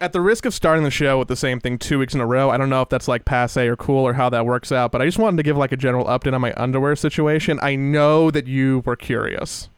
at the risk of starting the show with the same thing two weeks in a row, I don't know if that's like passe or cool or how that works out, but I just wanted to give like a general update on my underwear situation. I know that you were curious.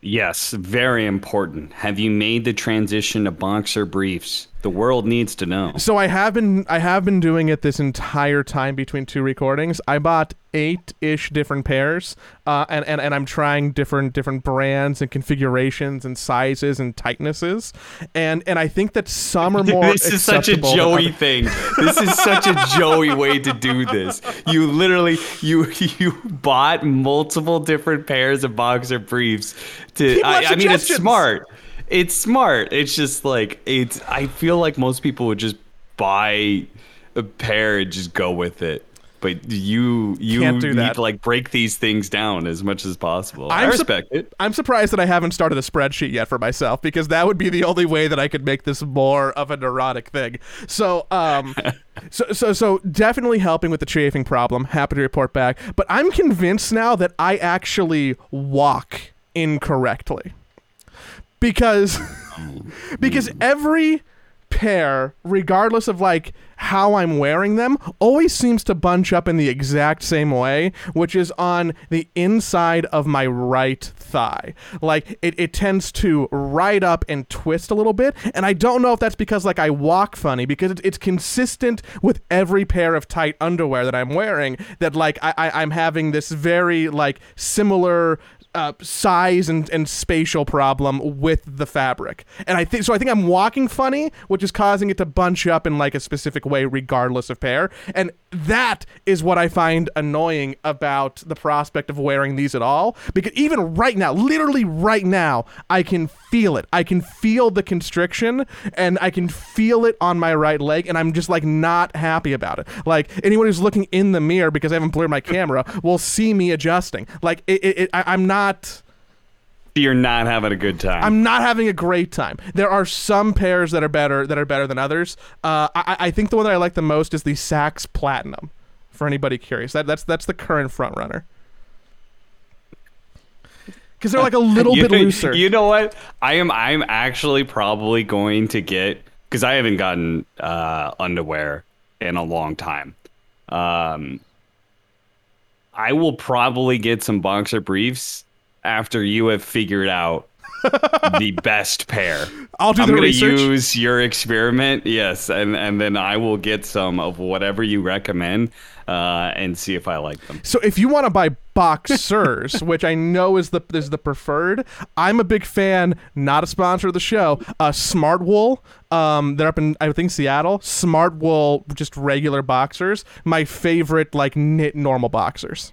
Yes, very important. Have you made the transition to boxer briefs? The world needs to know. So I have been I have been doing it this entire time between two recordings. I bought eight ish different pairs, uh, and, and and I'm trying different different brands and configurations and sizes and tightnesses, and and I think that some are more. this is such a Joey thing. This is such a Joey way to do this. You literally you you bought multiple different pairs of boxer briefs to. I, I mean, it's smart. It's smart. It's just like it's. I feel like most people would just buy a pair and just go with it. But you you Can't do need that. to like break these things down as much as possible. i I'm sup- respect it. I'm surprised that I haven't started a spreadsheet yet for myself because that would be the only way that I could make this more of a neurotic thing. So, um, so, so, so definitely helping with the chafing problem. Happy to report back. But I'm convinced now that I actually walk incorrectly because oh, because every pair, regardless of like how I'm wearing them, always seems to bunch up in the exact same way, which is on the inside of my right thigh. Like it, it tends to ride up and twist a little bit, and I don't know if that's because like I walk funny because it's, it's consistent with every pair of tight underwear that I'm wearing. That like I, I I'm having this very like similar uh, size and, and spatial problem with the fabric. And I think so I think I'm walking funny, which is causing it to bunch up in like a specific way regardless of pair. And that is what I find annoying about the prospect of wearing these at all because even right now, literally right now, I can feel it. I can feel the constriction and I can feel it on my right leg and I'm just like not happy about it. Like anyone who's looking in the mirror because I haven't blurred my camera will see me adjusting. Like it, it, it I, I'm not You're not having a good time. I'm not having a great time. There are some pairs that are better that are better than others. Uh, I, I think the one that I like the most is the Saxx Platinum. For anybody curious, that that's that's the current front runner. Because they're like a little you, bit looser. You know what? I am. I'm actually probably going to get because I haven't gotten uh, underwear in a long time. Um, I will probably get some boxer briefs after you have figured out the best pair. I'll do I'm the gonna research. use your experiment, yes, and and then I will get some of whatever you recommend, uh, and see if I like them. So if you want to buy boxers, which I know is the is the preferred, I'm a big fan. Not a sponsor of the show. Uh, Smartwool. Um, they're up in I think Seattle. Smartwool, just regular boxers. My favorite, like knit normal boxers.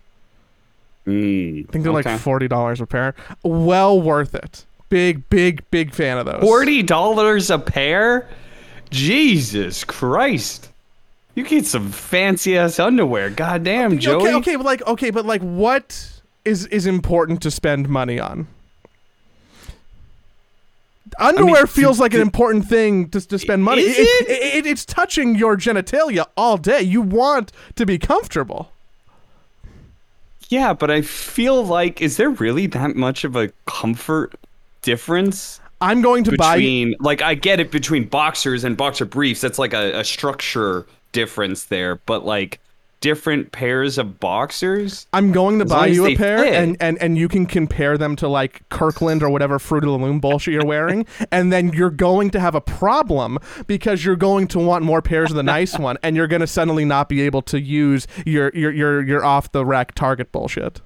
Mm, I think they're okay. like forty dollars a pair. Well worth it. Big, big, big fan of those. Forty dollars a pair? Jesus Christ! You get some fancy ass underwear. Goddamn, Joey. Okay, okay, but like, okay, but like, what is is important to spend money on? Underwear mean, feels like an important thing to, to spend money. Is it, it- it's touching your genitalia all day. You want to be comfortable. Yeah, but I feel like is there really that much of a comfort difference I'm going to buy. like I get it between boxers and boxer briefs. That's like a, a structure difference there, but like different pairs of boxers. I'm going to As buy you a pair, fit. and, and and you can compare them to like Kirkland or whatever Fruit of the Loom bullshit you're wearing, and then you're going to have a problem because you're going to want more pairs of the nice one, and you're going to suddenly not be able to use your your your your off the rack Target bullshit.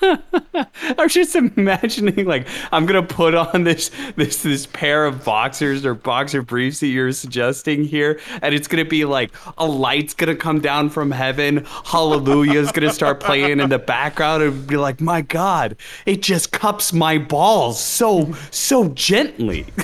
I'm just imagining like I'm gonna put on this this this pair of boxers or boxer briefs that you're suggesting here, and it's gonna be like a light's gonna come down from heaven, hallelujah's gonna start playing in the background, and be like, my God, it just cups my balls so so gently.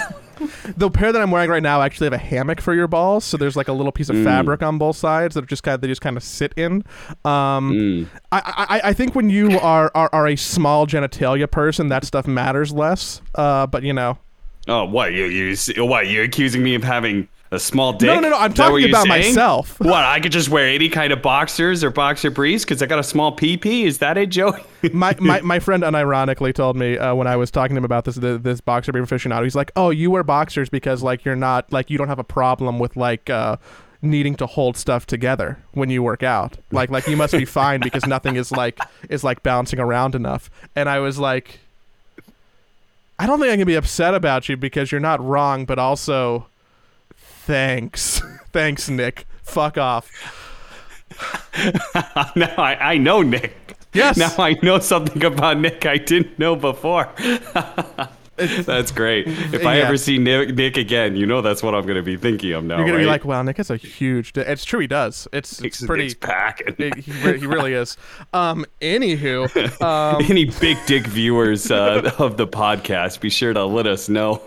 The pair that I'm wearing right now actually have a hammock for your balls, so there's like a little piece of fabric on both sides that are just kind of, they just kind of sit in. Um, I, I I think when you are, are are a small genitalia person, that stuff matters less. Uh, but you know. Oh, what you you what? You're accusing me of having A small dick? No, no, no. I'm Is that what talking about saying? myself. What? I could just wear any kind of boxers or boxer briefs because I got a small PP. Is that it, Joey? my, my my friend unironically told me uh, when I was talking to him about this the, this boxer brief aficionado. He's like, "Oh, you wear boxers because like you're not like you don't have a problem with like uh, needing to hold stuff together when you work out. Like like you must be fine because nothing is like is like bouncing around enough." And I was like, "I don't think I can be upset about you because you're not wrong, but also thanks, thanks, Nick. Fuck off." now I, I know Nick. Yes. Now I know something about Nick I didn't know before. that's great. If I Yeah. ever see Nick, Nick again, you know that's what I'm going to be thinking of now. You're gonna be like, "Wow, Nick has a huge." Di-. It's true, he does. It's, Nick's, it's pretty. Nick's packing. It- he, he really is. Um, anywho, um, Any big dick viewers uh, of the podcast, be sure to let us know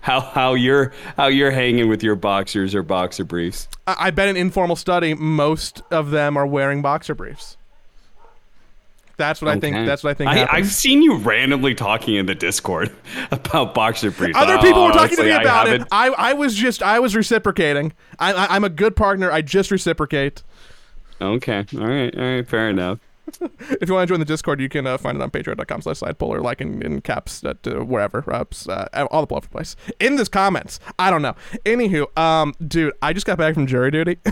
how how you're how you're hanging with your boxers or boxer briefs. I, I bet an informal study, most of them are wearing boxer briefs. That's what I think. That's what I think. I, I've seen you randomly talking in the Discord about boxer briefs. Other people were talking to Honestly, me I about it. I, I was just I was reciprocating. I, I I'm a good partner. I just reciprocate. Okay, all right, all right, fair enough. If you want to join the Discord, you can uh, find it on patreon.com slash sidepull or like in, in caps at uh, wherever, uh, uh, all the over place. In this comments. I don't know. Anywho, um, dude, I just got back from jury duty.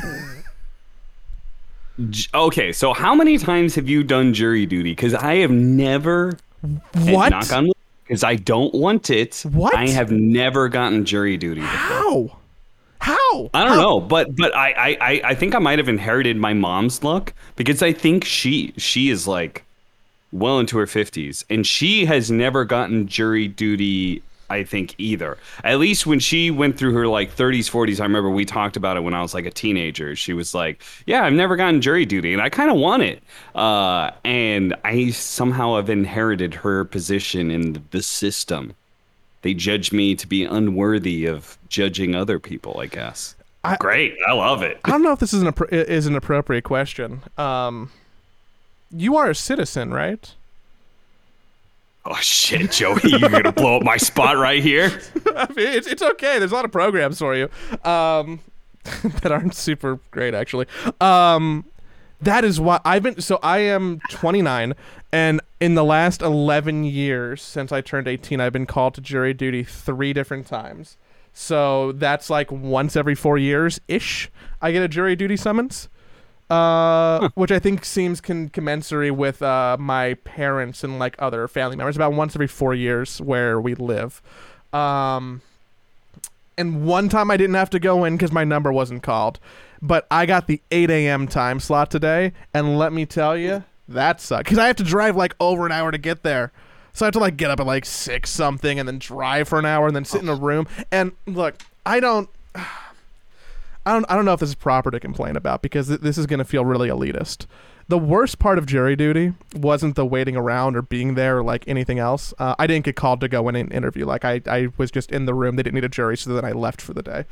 Okay, so how many times have you done jury duty? Because I have never. what? Knock on because I don't want it. What? I have never gotten jury duty. before. How? How? I don't How? know, but but I, I I think I might have inherited my mom's luck because I think she she is like well into her fifties and she has never gotten jury duty. I think either. At least when she went through her like 30s, 40s, I remember we talked about it when I was like a teenager. She was like, "Yeah, I've never gotten jury duty, and I kind of want it." Uh, and I somehow have inherited her position in the system. They judge me to be unworthy of judging other people. I guess. I- Great, I love it. I don't know if this is an is an appropriate question. Um, you are a citizen, right? Oh shit, Joey, you're gonna blow up my spot right here. I mean, it's, it's okay. There's a lot of programs for you um, that aren't super great, actually. Um, that is why I've been. So I am 29, and in the last 11 years since I turned 18, I've been called to jury duty three different times. So that's like once every four years ish. I get a jury duty summons. Uh, which I think seems con- commensurate with uh, my parents and like other family members. About once every four years where we live. Um, and one time I didn't have to go in because my number wasn't called, but I got the 8 a.m. time slot today, and let me tell you, that sucked because I have to drive like over an hour to get there. So I have to like get up at like six something and then drive for an hour and then sit in a room. And look, I don't. I don't I don't know if this is proper to complain about because th- this is going to feel really elitist. The worst part of jury duty wasn't the waiting around or being there or like anything else. Uh, I didn't get called to go in an interview. Like I, I was just in the room. They didn't need a jury, so then I left for the day.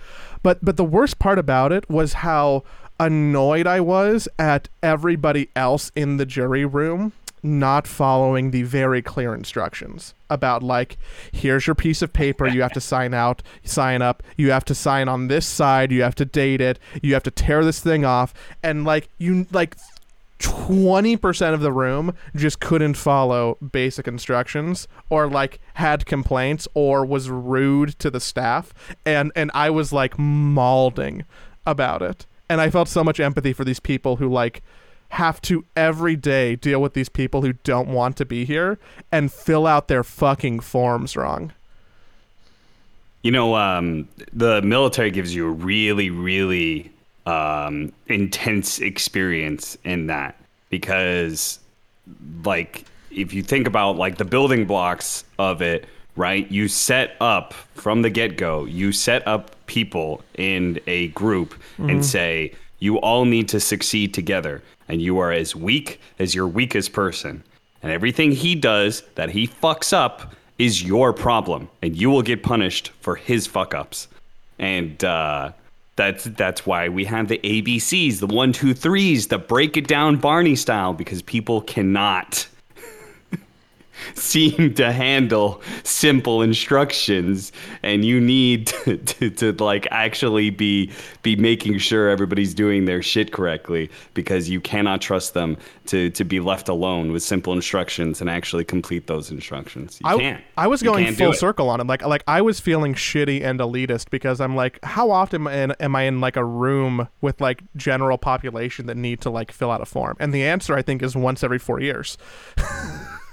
But but the worst part about it was how annoyed I was at everybody else in the jury room not following the very clear instructions about like here's your piece of paper you have to sign out sign up you have to sign on this side you have to date it you have to tear this thing off and like you like 20% of the room just couldn't follow basic instructions or like had complaints or was rude to the staff and and I was like mauling about it and I felt so much empathy for these people who like have to every day deal with these people who don't want to be here and fill out their fucking forms wrong. You know, um, the military gives you a really, really um, intense experience in that because, like, if you think about like the building blocks of it, right? You set up from the get go. You set up people in a group and say you all need to succeed together, and you are as weak as your weakest person. And everything he does that he fucks up is your problem, and you will get punished for his fuck ups. And uh, that's that's why we have the ABCs, the one, two, threes, the break it down Barney style, because people cannot seem to handle simple instructions and you need to, to, to, like actually be be making sure everybody's doing their shit correctly because you cannot trust them to to be left alone with simple instructions and actually complete those instructions you I, can't I was going full circle on it. Like like I was feeling shitty and elitist because I'm like, how often am I in, am I in like a room with like general population that need to like fill out a form? And the answer I think is once every four years.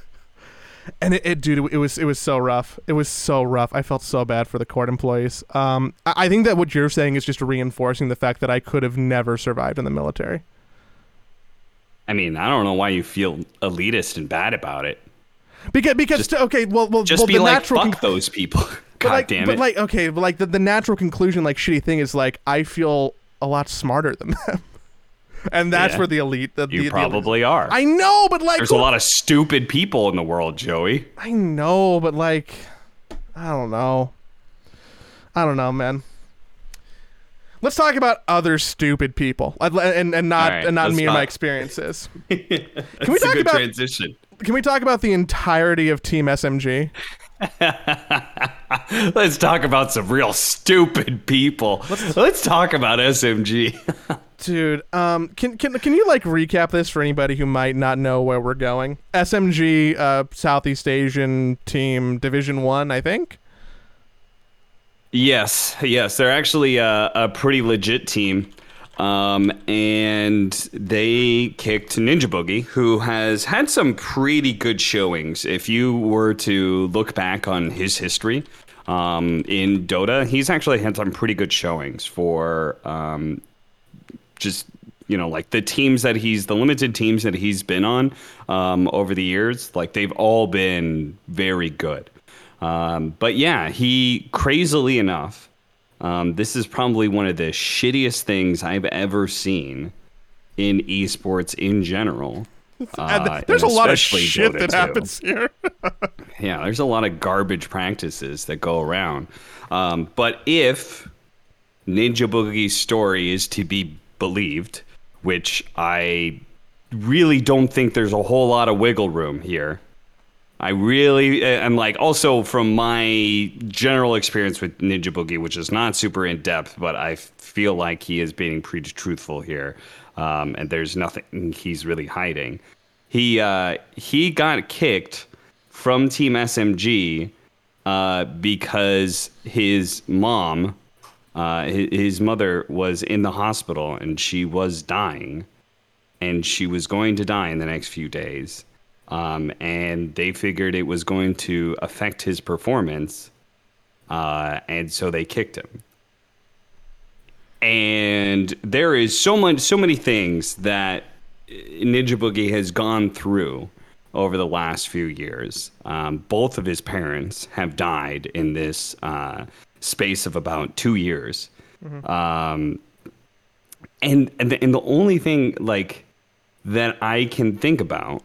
and it, it dude, it was it was so rough. It was so rough. I felt so bad for the court employees. Um, I, I think that what you're saying is just reinforcing the fact that I could have never survived in the military. i mean i don't know why you feel elitist and bad about it Because because okay, well well, just well, be the like natural fuck conc- those people god like, damn but like, okay, but like the, the natural conclusion, like shitty thing is like I feel a lot smarter than them, and that's Yeah. where the elite. The, you the, probably are I know, but like, there's a lot of stupid people in the world joey I know, but like, I don't know. I don't know, man. Let's talk about other stupid people, and and, not right, and not me and my not- experiences. Can we talk a good about- transition Can we talk about the entirety of Team SMG? Let's talk about some real stupid people. Let's, talk about SMG. Dude, um, can can can you like recap this for anybody who might not know where we're going? SMG, uh, Southeast Asian team, Division One, I think. yes, yes, they're actually a, a pretty legit team. Um, and they kicked Ninja Boogie, who has had some pretty good showings. If you were to look back on his history um, in Dota, he's actually had some pretty good showings for um, just you know like the teams that he's the limited teams that he's been on um, over the years like they've all been very good. Um, but yeah he crazily enough um, this is probably one of the shittiest things i've ever seen in esports in general uh, there's a lot of shit Dota that 2. happens here. Yeah, there's a lot of garbage practices that go around. Um, but if Ninja Boogie's story is to be believed, which I really don't think there's a whole lot of wiggle room here. I really am like also from my general experience with Ninja Boogie, which is not super in depth, but I feel like he is being pretty truthful here, um, and there's nothing he's really hiding. He uh, he got kicked from Team SMG uh, because his mom, uh, his, his mother was in the hospital and she was dying, and she was going to die in the next few days. Um, and they figured it was going to affect his performance, uh, and so they kicked him. And there is so much, so many things that Ninja Boogie has gone through over the last few years. Um, both of his parents have died in this uh, space of about two years. Um, and and the, and the only thing like that I can think about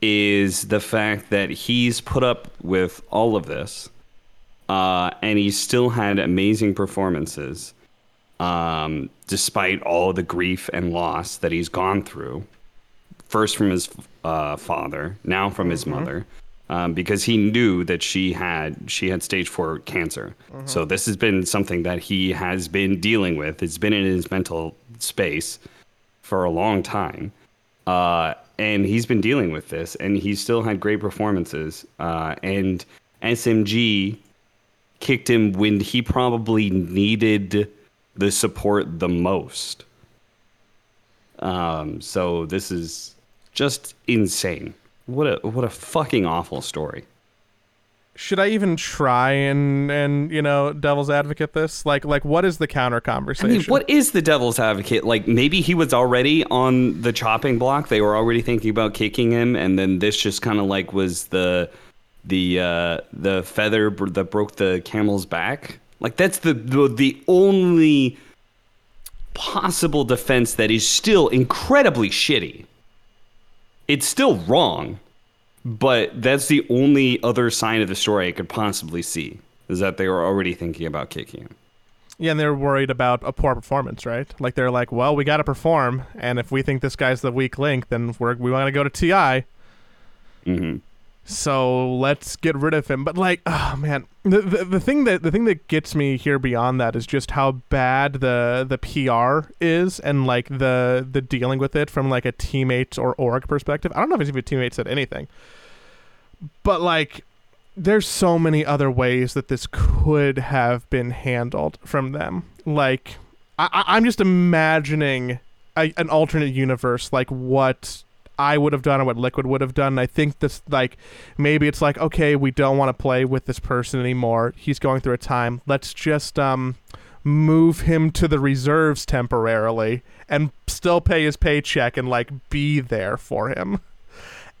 is the fact that he's put up with all of this, uh, and he's still had amazing performances, um, despite all the grief and loss that he's gone through. First from his uh, father, now from his mother, um, because he knew that she had she had stage four cancer. So this has been something that he has been dealing with. It's been in his mental space for a long time, uh, and he's been dealing with this, and he's still had great performances. Uh, and SMG kicked him when he probably needed the support the most. Um, so this is just insane. What a what a fucking awful story. Should I even try and and you know devil's advocate this? Like like what is the counter I conversation? mean, what is the devil's advocate? Like maybe he was already on the chopping block. They were already thinking about kicking him, and then this just kind of like was the the uh, the feather br- that broke the camel's back. Like that's the, the the only possible defense that is still incredibly shitty. It's still wrong, but that's the only other sign of the story I could possibly see is that they were already thinking about kicking him. Yeah, and they're worried about a poor performance, right? Like they're like, well, we got to perform, and if we think this guy's the weak link, then we're we want to go to TI. hmm So let's get rid of him. But like, oh man, the, the the thing that the thing that gets me here beyond that is just how bad the the PR is and like the the dealing with it from like a teammate or org perspective. I don't know if even teammates said anything, but like, there's so many other ways that this could have been handled from them. Like, I- I'm just imagining a, an alternate universe, like what I would have done or what Liquid would have done. I think this, like, maybe it's like, okay, we don't want to play with this person anymore. He's going through a time. Let's just um move him to the reserves temporarily and still pay his paycheck and like be there for him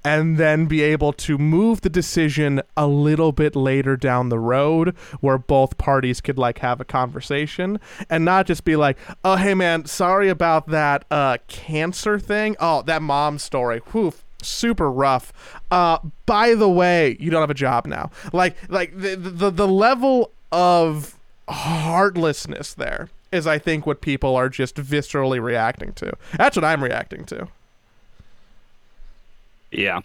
and then be able to move the decision a little bit later down the road where both parties could like have a conversation and not just be like oh hey man sorry about that uh cancer thing. Oh that mom story. Whew super rough. Uh by the way you don't have a job now. Like like the the, the level of heartlessness there is i think what people are just viscerally reacting to. That's what i'm reacting to Yeah,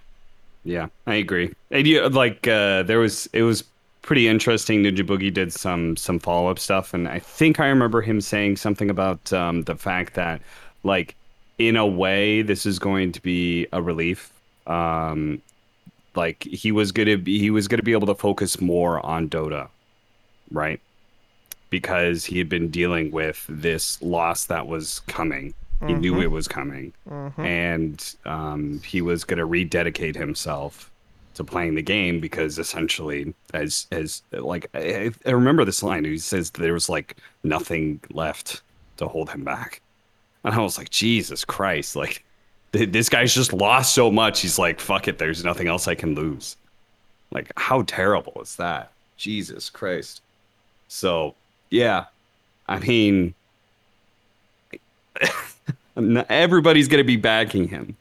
yeah, I agree. And you like uh, there was it was pretty interesting. Ninja Boogie did some some follow up stuff, and I think I remember him saying something about um, the fact that like in a way this is going to be a relief. Um, like he was gonna be he was gonna be able to focus more on Dota, right? Because he had been dealing with this loss that was coming. He knew it was coming. And um, he was going to rededicate himself to playing the game because essentially as as like I, I remember this line he says there was like nothing left to hold him back. And i was like jesus christ like th- this guy's just lost so much he's like fuck it there's nothing else i can lose. Like how terrible is that? Jesus christ. So yeah i mean everybody's going to be backing him,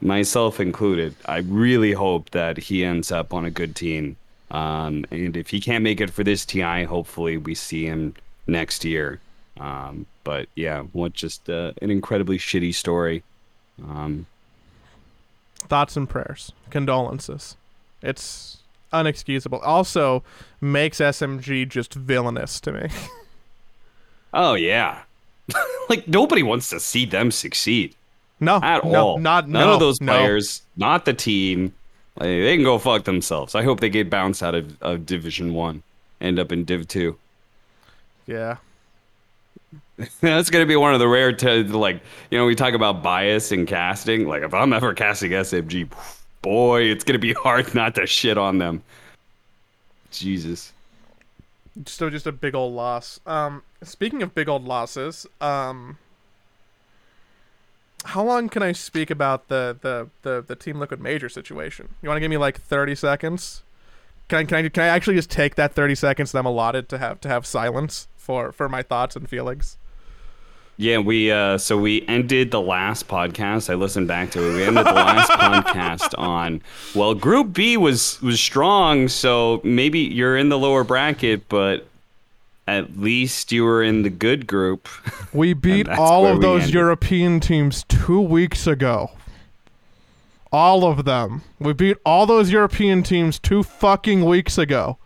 myself included. I really hope that he ends up on a good team. Um, and if he can't make it for this TI, hopefully we see him next year. Um, but yeah, what just uh, an incredibly shitty story. Um, thoughts and prayers, condolences. It's unexcusable. Also, makes SMG just villainous to me. oh yeah, like nobody wants to see them succeed. no, at no, all. Not none no, of those no. players, not the team. Like, they can go fuck themselves. I hope they get bounced out of, of Division One, end up in Div Two. Yeah, That's gonna be one of the rare, t- like you know, we talk about bias in casting. Like if I'm ever casting SMG, boy, it's gonna be hard not to shit on them. Jesus. A, just a big old loss. Um, speaking of big old losses, um, how long can I speak about the the the, the Team Liquid Major situation? You want to give me like thirty seconds? Can I, can I can I actually just take that thirty seconds that I'm allotted to have to have silence for for my thoughts and feelings? Yeah, we uh so we ended the last podcast. I listened back to it. We ended the last podcast on well, Group B was was strong, so maybe you're in the lower bracket, but at least you were in the good group. We beat all of those ended. European teams two weeks ago. All of them. We beat all those European teams two fucking weeks ago.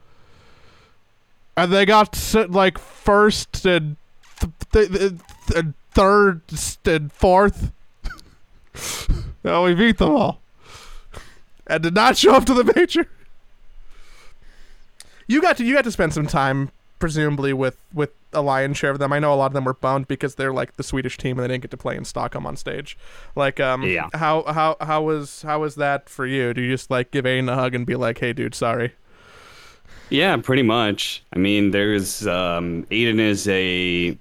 And they got like first and th- th- th- th- third and fourth. no, we beat them all. And did not show up to the major. You got to you got to spend some time presumably with with a lion's share of them. I know a lot of them were bummed because they're like the Swedish team and they didn't get to play in Stockholm on stage. Like um Yeah. how how how was how was that for you? Do you just like give Aiden a hug and be like, "Hey dude, sorry." Yeah, pretty much. I mean, there's um, Aiden is a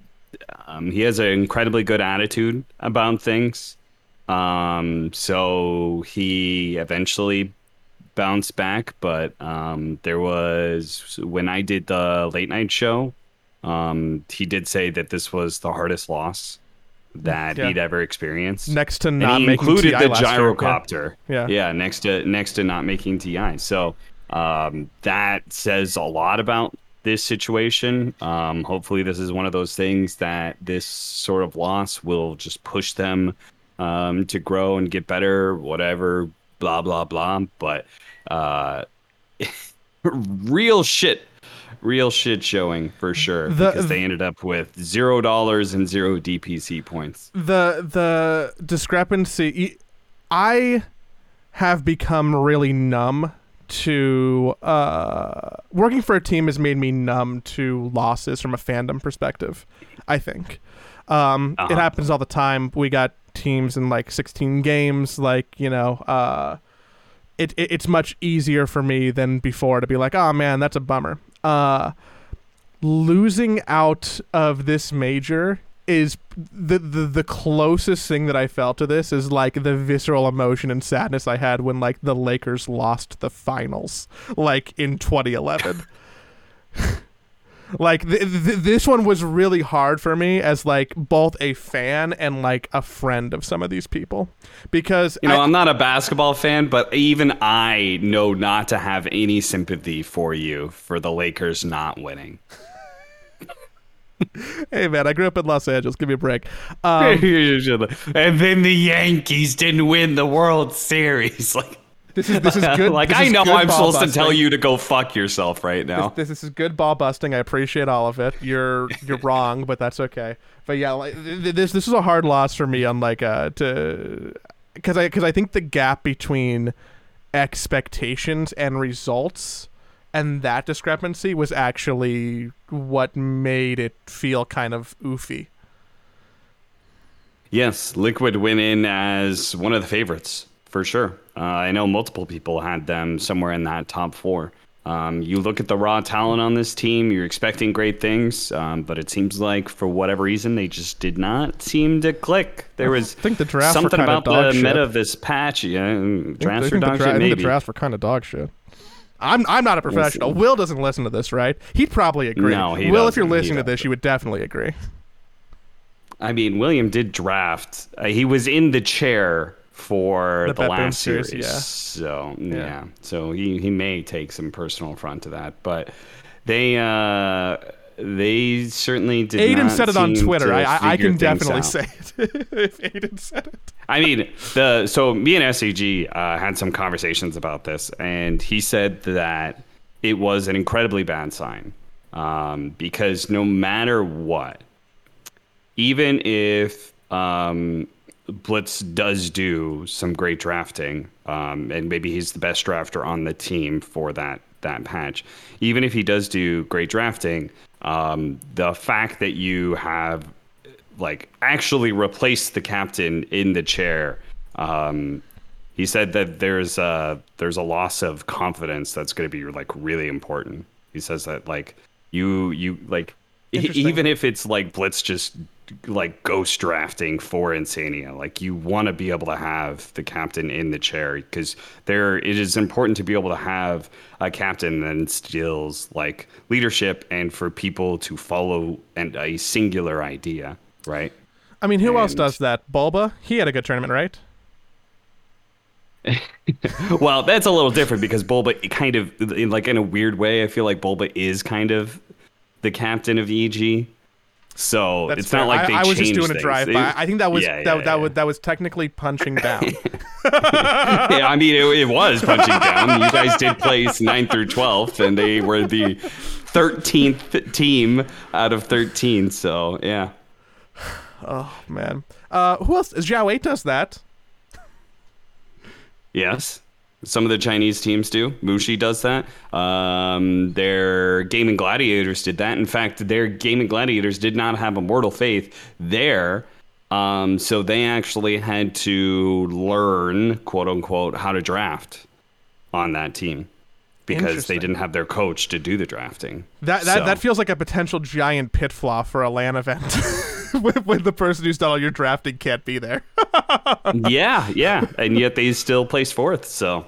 um, he has an incredibly good attitude about things. Um, so he eventually bounced back, but um, there was when I did the late night show. Um, he did say that this was the hardest loss that Yeah. he'd ever experienced Next to and not making included TI the last year. gyrocopter. Yeah. yeah, next to next to not making TI. So um, that says a lot about this situation. Um, hopefully, this is one of those things that this sort of loss will just push them um, to grow and get better. Whatever, blah blah blah. But uh, real shit, real shit showing for sure The- because they ended up with zero dollars and zero DPC points. the the discrepancy i have become really numb to uh working for a team has made me numb to losses from a fandom perspective i think. Um it Uh-huh. happens all the time. We got teams in like 16 games like you know uh it, it it's much easier for me than before to be like oh man that's a bummer. Uh losing out of this major is the, the the closest thing that I felt to this is like the visceral emotion and sadness I had when like the Lakers lost the finals like in 2011. like th- th- this one was really hard for me as like both a fan and like a friend of some of these people because You know, I- I'm not a basketball fan, but even I know not to have any sympathy for you for the Lakers not winning. hey man, I grew up in Los Angeles. Give me a break. Um, and then the Yankees didn't win the World Series. Like, this is this is good. like I know I'm supposed to tell busting. you to go fuck yourself right now. This, this is good ball busting. I appreciate all of it. You're you're wrong, but that's okay. But yeah, like th- th- this this is a hard loss for me on like uh to because I because I think the gap between expectations and results and that discrepancy was actually what made it feel kind of oofy. Yes, Liquid went in as one of the favorites for sure. Uh, I know multiple people had them somewhere in that top four. Um, you look at the raw talent on this team, you're expecting great things, um, but it seems like for whatever reason they just did not seem to click. There was think the drafts were something about the shit. meta of this patch. Yeah, I drafts think or the dog dra- I think the drafts were kind of dog shit. I'm I'm not a professional. Will doesn't listen to this, right? He'd probably agree. No, he Will, if you're listening to this, you would definitely agree. I mean, William did draft. Uh, he was in the chair for The the, last series, series. yeah. So yeah. Yeah. So he, he may take some personal affront to that, but they uh they certainly did. Aiden said it on Twitter. I, I, can definitely out. say it if Aiden said it. I mean, the so me and SCG uh, had some conversations about this, and he said that it was an incredibly bad sign um, because no matter what, even if um, Blitz does do some great drafting, um, and maybe he's the best drafter on the team for that that patch. Even if he does do great drafting, um, the fact that you have like actually replaced the captain in the chair. Um, he said that there's a there's a loss of confidence that's going to be like really important. He says that like you you like even if it's like Blitz just like ghost drafting for Insania, like you want to be able to have the captain in the chair because there it is important to be able to have a captain that instills like leadership and for people to follow and a singular idea, right? I mean, who else does that? Bulba? He had a good tournament, right? well, that's a little different because Bulba kind of, in, like in a weird way, I feel like Bulba is kind of the captain of EG. So That's it's fair. not like they I, I was just doing a drive by. I think that was Yeah, that, yeah, that was that was technically punching down. yeah, I mean, it, it was punching down. You guys did place 9th through 12th, and they were the 13th team out of 13. So, yeah. oh man, uh, who else? Zhao does that. Yes. Some of the Chinese teams do. Mushi does that. Um, their Gaming Gladiators did that. In fact, their Gaming Gladiators did not have Immortal Faith there. Um, so they actually had to learn, quote unquote, how to draft on that team because they didn't have their coach to do the drafting. That that, So- that feels like a potential giant pit flaw for a LAN event. when the person who's done all your drafting can't be there. yeah, yeah, and yet they still placed fourth. So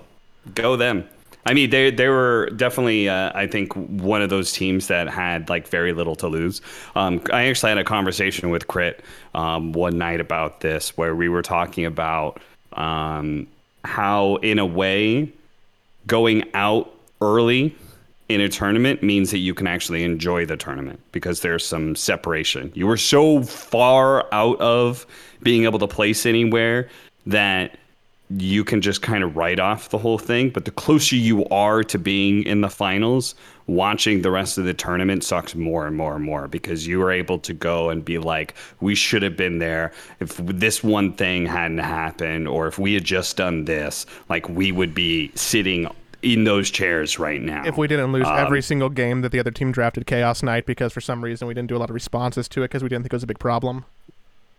go them. I mean, they they were definitely, uh, I think, one of those teams that had like very little to lose. Um, I actually had a conversation with Crit um, one night about this, where we were talking about um, how, in a way, going out early in a tournament means that you can actually enjoy the tournament because there's some separation. You were so far out of being able to place anywhere that you can just kind of write off the whole thing. But the closer you are to being in the finals, watching the rest of the tournament sucks more and more and more because you are able to go and be like, we should have been there. If this one thing hadn't happened, or if we had just done this, like we would be sitting in those chairs right now. If we didn't lose Um, every single game that the other team drafted Chaos Knight because for some reason we didn't do a lot of responses to it because we didn't think it was a big problem.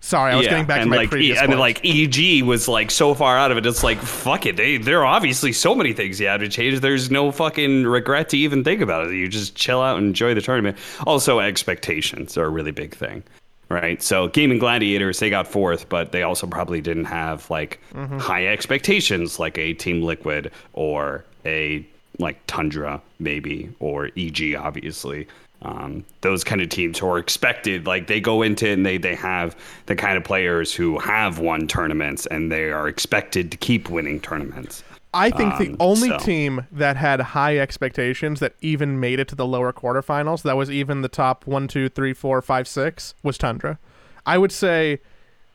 Sorry, I was getting back to my like, previous. E- and point. like EG was like so far out of it. It's like fuck it. They there are obviously so many things you have to change. There's no fucking regret to even think about it. You just chill out and enjoy the tournament. Also, expectations are a really big thing, right? So, Gaming Gladiators they got fourth, but they also probably didn't have like Mm-hmm. high expectations like a Team Liquid or a like Tundra maybe or EG obviously. Um, those kind of teams who are expected, like they go into it and they they have the kind of players who have won tournaments and they are expected to keep winning tournaments. I think the um, only so- team that had high expectations that even made it to the lower quarterfinals, that was even the top one, two, three, four, five, six, was Tundra. I would say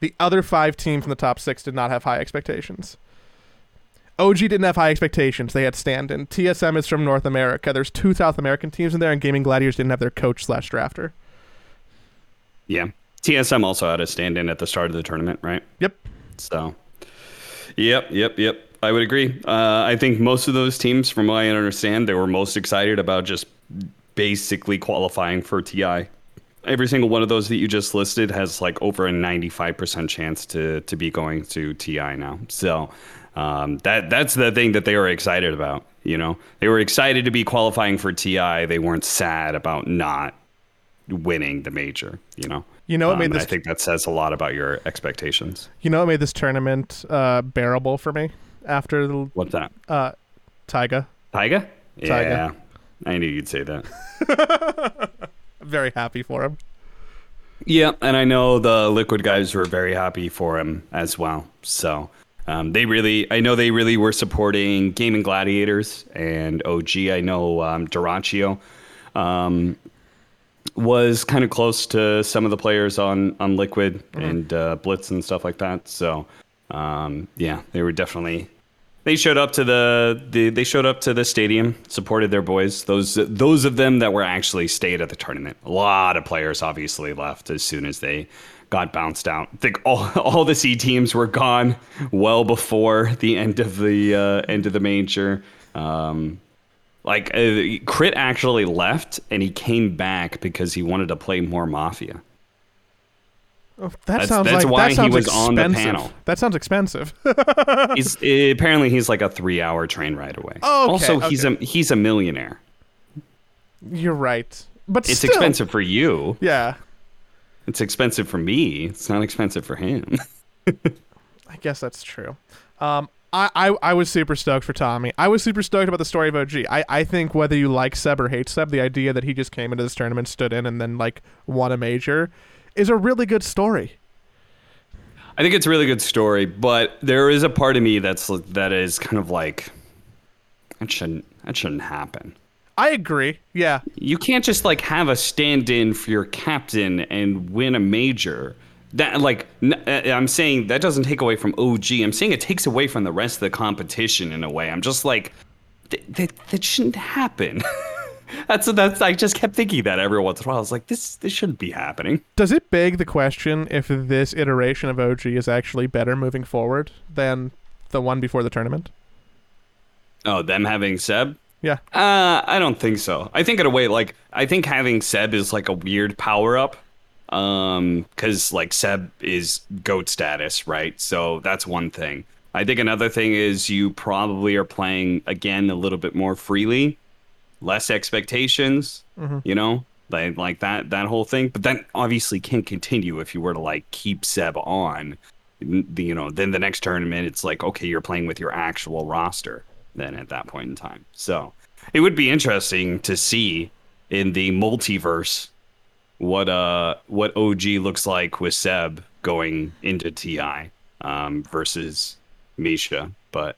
the other five teams in the top six did not have high expectations. OG didn't have high expectations. They had stand-in. TSM is from North America. There's two South American teams in there, and Gaming Gladiators didn't have their coach slash drafter. Yeah, TSM also had a stand-in at the start of the tournament, right? Yep. So, yep, yep, yep. I would agree. Uh, I think most of those teams, from what I understand, they were most excited about just basically qualifying for TI. Every single one of those that you just listed has like over a 95% chance to to be going to TI now. So um, that that's the thing that they were excited about. You know, they were excited to be qualifying for TI. They weren't sad about not winning the major. You know. You know what Um, made this? I think that says a lot about your expectations. you know what made this tournament uh, bearable for me after the What's that? uh, Taiga. Tyga? Tyga. Yeah. I knew you'd say that. I'm very happy for him. yeah, and I know the Liquid guys were very happy for him as well. So um, they really, I know they really were supporting Gaming Gladiators and OG. I know um, Dyrachyo um, was kind of close to some of the players on on Liquid and uh, Blitz and stuff like that. So um, yeah, they were definitely they showed up to the, the they showed up to the stadium, supported their boys. Those those of them that were actually stayed at the tournament. A lot of players obviously left as soon as they got bounced out. I think all all the C teams were gone well before the end of the uh, end of the major. Um, like uh, Crit actually left and he came back because he wanted to play more Mafia. Oh, that That's- sounds that's like why that he sounds was on the expensive. panel. That sounds expensive. He's apparently he's like a three hour train ride away. Oh, okay, also, he's a he's a millionaire. You're right, but It's still, expensive for you. Yeah, It's expensive for me. It's not expensive for him. I guess that's true. Um, I, I I was super stoked for Tommy. I was super stoked about the story of OG. I, I think whether you like Seb or hate Seb, the idea that he just came into this tournament, stood in, and then like won a major, is a really good story. I think it's a really good story, but there is a part of me that's that is kind of like that shouldn't that shouldn't happen. I agree. Yeah, You can't just like have a stand-in for your captain and win a major. That like n- uh, I'm saying that doesn't take away from OG. I'm saying it takes away from the rest of the competition in a way. I'm just like th- that that shouldn't happen. that's that's I just kept thinking that every once in a while. I was like this this shouldn't be happening. does it beg the question if this iteration of OG is actually better moving forward than the one before the tournament? Oh, them having Seb? Yeah. Uh, I don't think so. I think in a way, like I think having Seb is like a weird power up. Um, because like Seb is goat status, right? So that's one thing. I think another thing is you probably are playing again a little bit more freely, less expectations. You know, like like that that whole thing. But that obviously can't continue if you were to like keep Seb on. You know, then the next tournament, it's like okay, you're playing with your actual roster. Then at that point in time, so it would be interesting to see in the multiverse what uh what OG looks like with Seb going into TI um, versus Misha, but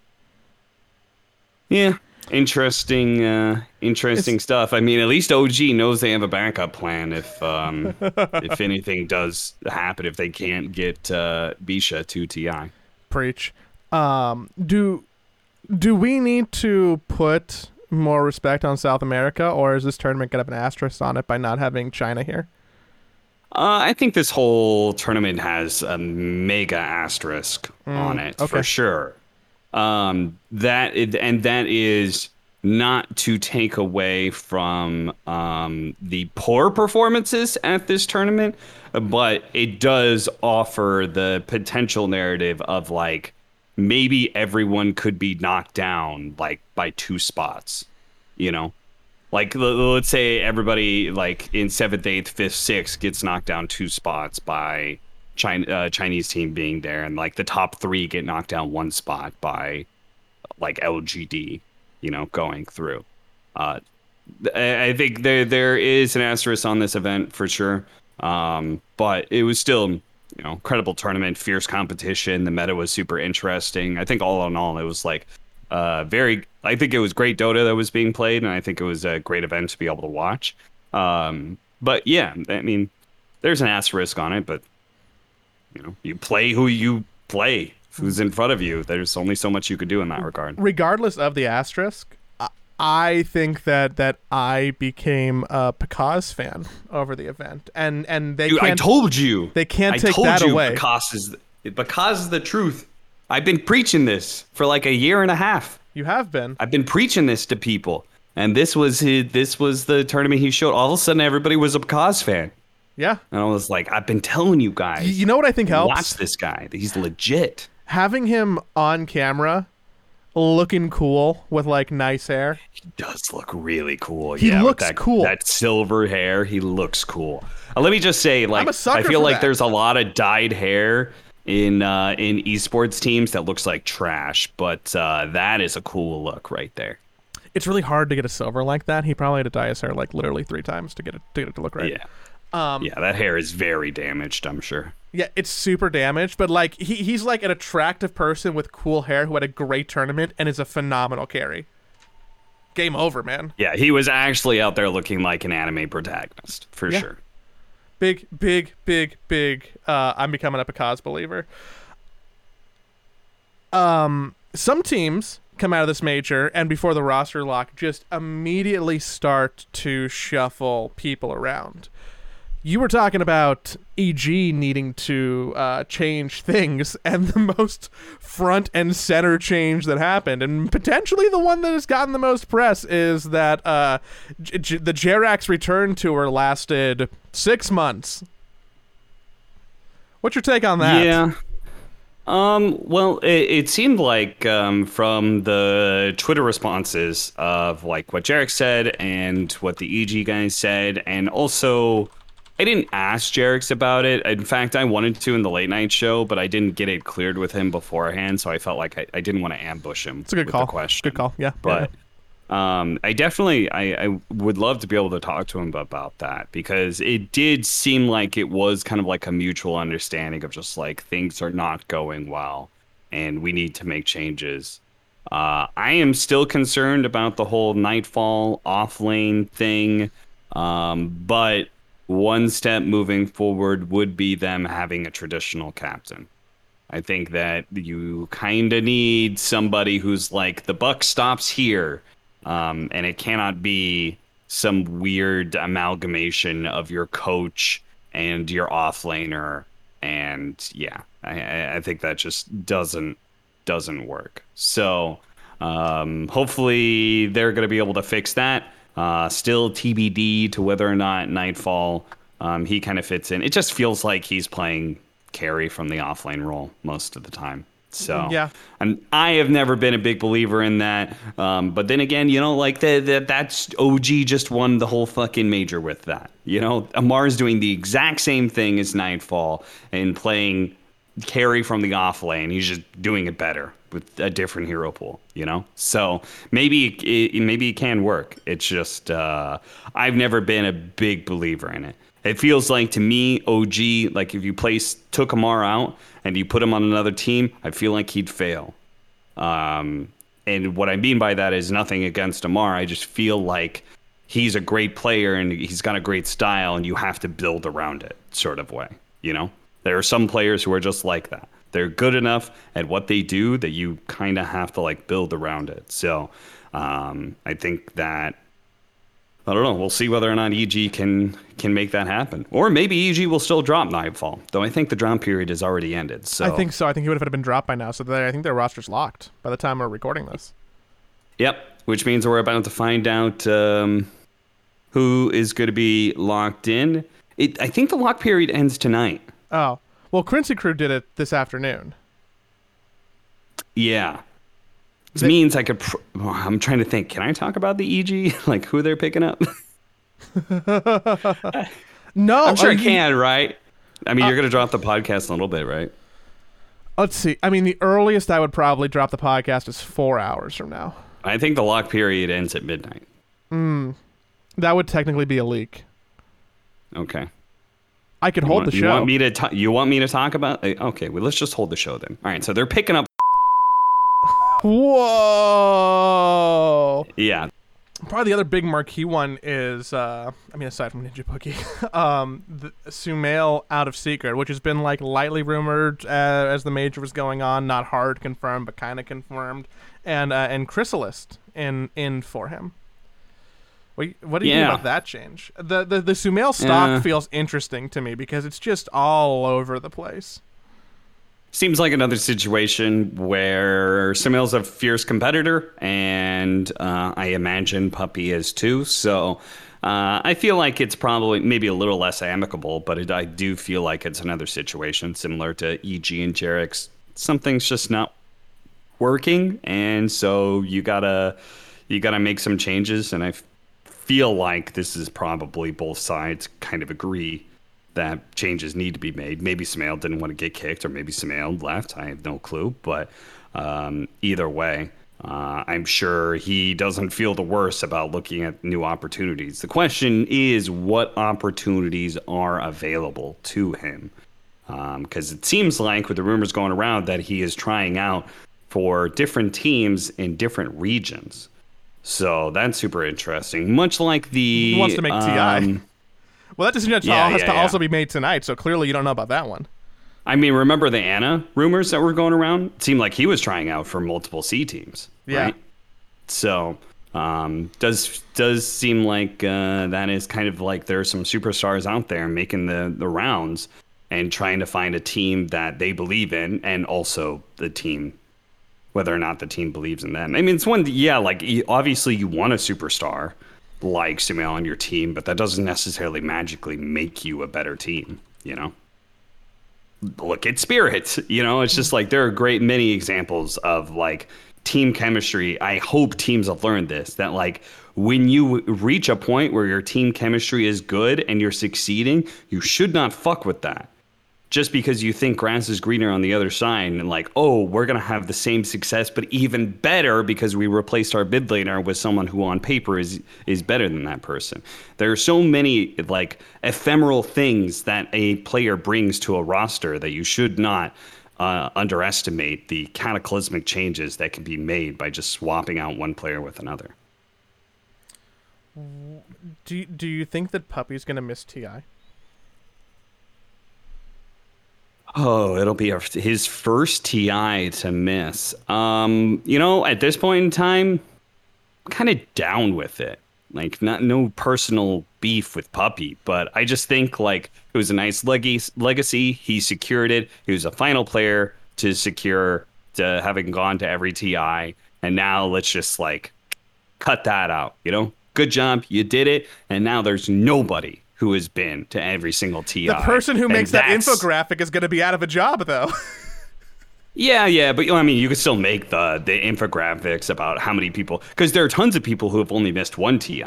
yeah, interesting uh, interesting stuff. I mean, at least OG knows they have a backup plan if um, if anything does happen if they can't get uh, Misha to TI. Preach. Um, do do we need to put more respect on South America, or is this tournament gonna have an asterisk on it by not having China here? Uh, I think this whole tournament has a mega asterisk on it okay. for sure. Um, that and that is not to take away from um, the poor performances at this tournament, but it does offer the potential narrative of like maybe everyone could be knocked down like by two spots, you know. Like let's say everybody like in seventh, eighth, fifth, sixth gets knocked down two spots by China, uh, Chinese team being there, and like the top three get knocked down one spot by like LGD, you know, going through. Uh, I think there there is an asterisk on this event for sure, um, but it was still you know incredible tournament, fierce competition. The meta was super interesting. I think all in all, it was like uh, very. I think it was great Dota that was being played, and I think it was a great event to be able to watch. Um, but yeah, I mean, there's an asterisk on it, but you know, you play who you play, who's in front of you. There's only so much you could do in that regard. regardless of the asterisk, I- think that that I became a Pakazs fan over the event, and and they Dude, I told you. they can't I take told that you away. Because is because is the truth. I've been preaching this for like a year and a half. you have been. I've been preaching this to people, and this was his, this was the tournament he showed. All of a sudden, everybody was a Pakazs fan, Yeah. and I was like, I've been telling you guys. You know what I think helps? Watch this guy. He's legit. Having him on camera, looking cool with like nice hair. He does look really cool. He yeah, looks that, cool. That silver hair, he looks cool. Uh, let me just say, like, I feel like that. there's a lot of dyed hair in uh, in esports teams that looks like trash, but uh, that is a cool look right there. It's really hard to get a silver like that. He probably had to dye his hair like literally three times to get it to get it to look right. Yeah. Um, yeah, that hair is very damaged. I'm sure. Yeah, it's super damaged, but like he, he's like an attractive person with cool hair who had a great tournament and is a phenomenal carry. Game over, man. Yeah, he was actually out there looking like an anime protagonist for Yeah. sure. Big, big, big, big. Uh, I'm becoming a Pakazs believer. Um, some teams come out of this major and before the roster lock just immediately start to shuffle people around. You were talking about EG needing to uh, change things, and the most front and center change that happened, and potentially the one that has gotten the most press, is that uh, J- J- the Jerax return tour lasted six months. What's your take on that? Yeah. Um, well, it, it seemed like um, from the Twitter responses of like what Jerax said and what the EG guys said, and also I didn't ask Jerax about it. In fact, I wanted to in the late night show, but I didn't get it cleared with him beforehand, so I felt like I, I didn't want to ambush him. It's a good with call. The question. Good call. Yeah. But um, I definitely I, I would love to be able to talk to him about that because it did seem like it was kind of like a mutual understanding of just like things are not going well and we need to make changes. Uh, I am still concerned about the whole Nightfall off lane thing, um, but one step moving forward would be them having a traditional captain. I think that you kind of need somebody who's like the buck stops here, um, and it cannot be some weird amalgamation of your coach and your offlaner. And yeah, I- I, I think that just doesn't doesn't work. So um, hopefully they're going to be able to fix that. Uh, still TBD to whether or not Nightfall um, he kind of fits in. It just feels like he's playing carry from the offlane role most of the time. So Yeah. and I have never been a big believer in that. Um, but then again, you know, like that the, that's OG just won the whole fucking major with that. You know, Ammar's doing the exact same thing as Nightfall and playing carry from the off lane. He's just doing it better with a different hero pool, you know? So maybe it, maybe it can work. It's just, uh, I've never been a big believer in it. It feels like to me, OG, like if you place took Ammar out and you put him on another team, I feel like he'd fail. Um, and what I mean by that is nothing against Ammar. I just feel like he's a great player and he's got a great style, and you have to build around it, sort of way. You know, there are some players who are just like that. they're good enough at what they do that you kind of have to like build around it. So um, I think that I don't know. We'll see whether or not EG can can make that happen, or maybe EG will still drop Nightfall. Though I think the drop period has already ended. So I think so. I think he would have been dropped by now. So I think their roster's locked by the time we're recording this. Yep, which means we're about to find out um, who is going to be locked in. It, I think the lock period ends tonight. Oh well, Quincy Crew did it this afternoon. Yeah. This means I could. Pr- I'm trying to think. Can I talk about the EG? like who they're picking up? no, I'm sure I you- can. Right? I mean, uh, you're gonna drop the podcast a little bit, right? Let's see. I mean, the earliest I would probably drop the podcast is four hours from now. I think the lock period ends at midnight. Hmm. That would technically be a leak. Okay. I could You hold want, the you show. want me to? ta- you want me to talk about? uh, Okay. Well, let's just hold the show then. All right. So they're picking up. Whoa! Yeah. Probably the other big marquee one is, uh, I mean, aside from Ninjaboogie, um, the Sumail out of Secret, which has been like lightly rumored uh, as the major was going on, not hard confirmed, but kind of confirmed, and uh, and Crystallis in in for him. What, what do you think about that change? The the the Sumail stock Uh. feels interesting to me because it's just all over the place. Seems like another situation where Sumail's a fierce competitor, and uh, I imagine Puppy is too. So uh, I feel like it's probably maybe a little less amicable, but it, I do feel like it's another situation similar to EG and Jerax. Something's just not working, and so you gotta you gotta make some changes. And I feel like this is probably both sides kind of agree that changes need to be made. Maybe Sumail didn't want to get kicked, or maybe Sumail left. I have no clue. But um, either way, uh, I'm sure he doesn't feel the worse about looking at new opportunities. The question is, what opportunities are available to him? Because it seems like, with the rumors going around, that he is trying out for different teams in different regions. So that's super interesting. Much like the He wants to make TI. um, Well, that decision Yeah, has yeah, to also be made tonight, so clearly you don't know about that one. I mean, remember the Ana rumors that were going around? It seemed like he was trying out for multiple C teams. Yeah. Right? So um, does does seem like uh, that is kind of like there are some superstars out there making the the rounds and trying to find a team that they believe in, and also the team whether or not the team believes in them. I mean, it's one, yeah, like obviously you want a superstar like Sumail on your team, but that doesn't necessarily magically make you a better team, you know? Look at Spirit, you know, it's just like there are great many examples of like team chemistry. I hope teams have learned this that like when you reach a point where your team chemistry is good and you're succeeding, you should not fuck with that just because you think grass is greener on the other side and like, oh, we're gonna have the same success, but even better because we replaced our mid laner with someone who on paper is is better than that person. There are so many like ephemeral things that a player brings to a roster that you should not uh, underestimate the cataclysmic changes that can be made by just swapping out one player with another. Do do you think that Puppy's gonna miss Ti? Oh, it'll be a, his first TI to miss. Um, you know, at this point in time, I'm kind of down with it. Like, not no personal beef with Puppy, but I just think like it was a nice legacy. Legacy. He secured it. He was a final player to secure to having gone to every TI, and now let's just like cut that out. You know, good job, you did it, and now there's nobody who has been to every single TI. The person who makes that infographic is gonna be out of a job, though. Yeah, yeah, but I mean, you could still make the the infographics about how many people because there are tons of people who have only missed one TI,